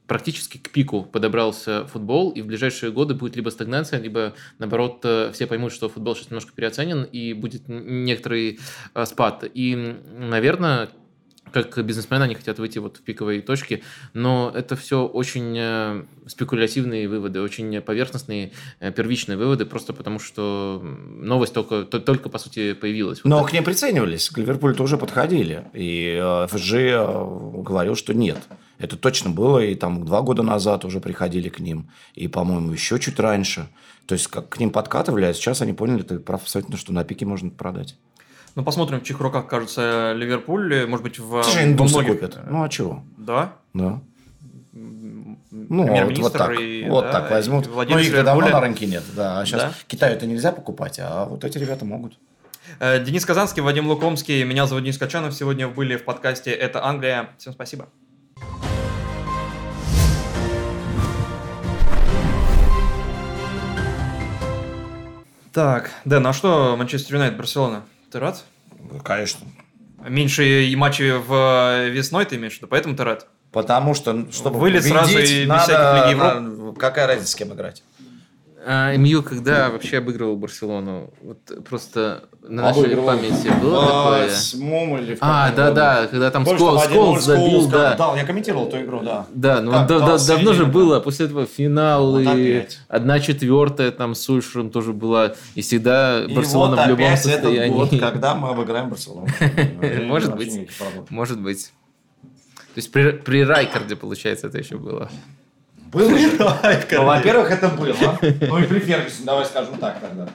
практически к пику подобрался футбол, и в ближайшие годы будет либо стагнация, либо, наоборот, все поймут, что футбол сейчас немножко переоценен, и будет некоторый спад. И, наверное, как бизнесмены, они хотят выйти вот в пиковые точки, но это все очень э, спекулятивные выводы, очень поверхностные, э, первичные выводы, просто потому что новость только, только по сути, появилась. Но вот к ней приценивались, к Ливерпулю тоже подходили, и э, ФСЖ говорил, что нет. Это точно было, и там два года назад уже приходили к ним, и, по-моему, еще чуть раньше. То есть, как к ним подкатывали, а сейчас они поняли, прав абсолютно, что на пике можно продать. Ну, посмотрим, в чьих руках кажется Ливерпуль. Может быть, в... Слушай, индусы многих... купят. Ну, а чего? Да? Да. Ну, вот, вот так, и, вот да, так возьмут. Ну, их давно на рынке нет, да. А сейчас да? Китаю это нельзя покупать, а вот эти ребята могут. Э, Денис Казанский, Вадим Лукомский, меня зовут Денис Качанов. Сегодня были в подкасте «Это Англия». Всем спасибо. Так, Дэн, а что Манчестер Юнайтед, Барселона? Ты рад? Конечно. Меньше и матчей в весной ты имеешь виду, поэтому ты рад? Потому что, чтобы Вылез сразу и без надо, всяких Лиги надо- Какая разница, с кем играть? А МЮ когда вообще обыгрывал Барселону? Вот просто на нашей Обыгрывал. памяти было такое? восьмом или в А, году? да-да, когда там Скол, Скол 1-0 забил, да. Да, я комментировал эту игру, да. Да, ну Как, да- да, да- давно же было. После этого финал Вот и одна четвертая там с Ульшером тоже была. И всегда И Барселона вот в любом опять состоянии. этот год, когда мы обыграем Барселону. Может быть. Может быть. То есть при, при Райкарде, получается, это еще было. Было же? Ну, во-первых, это было. Ну и при Фергюсоне, давай скажем так тогда.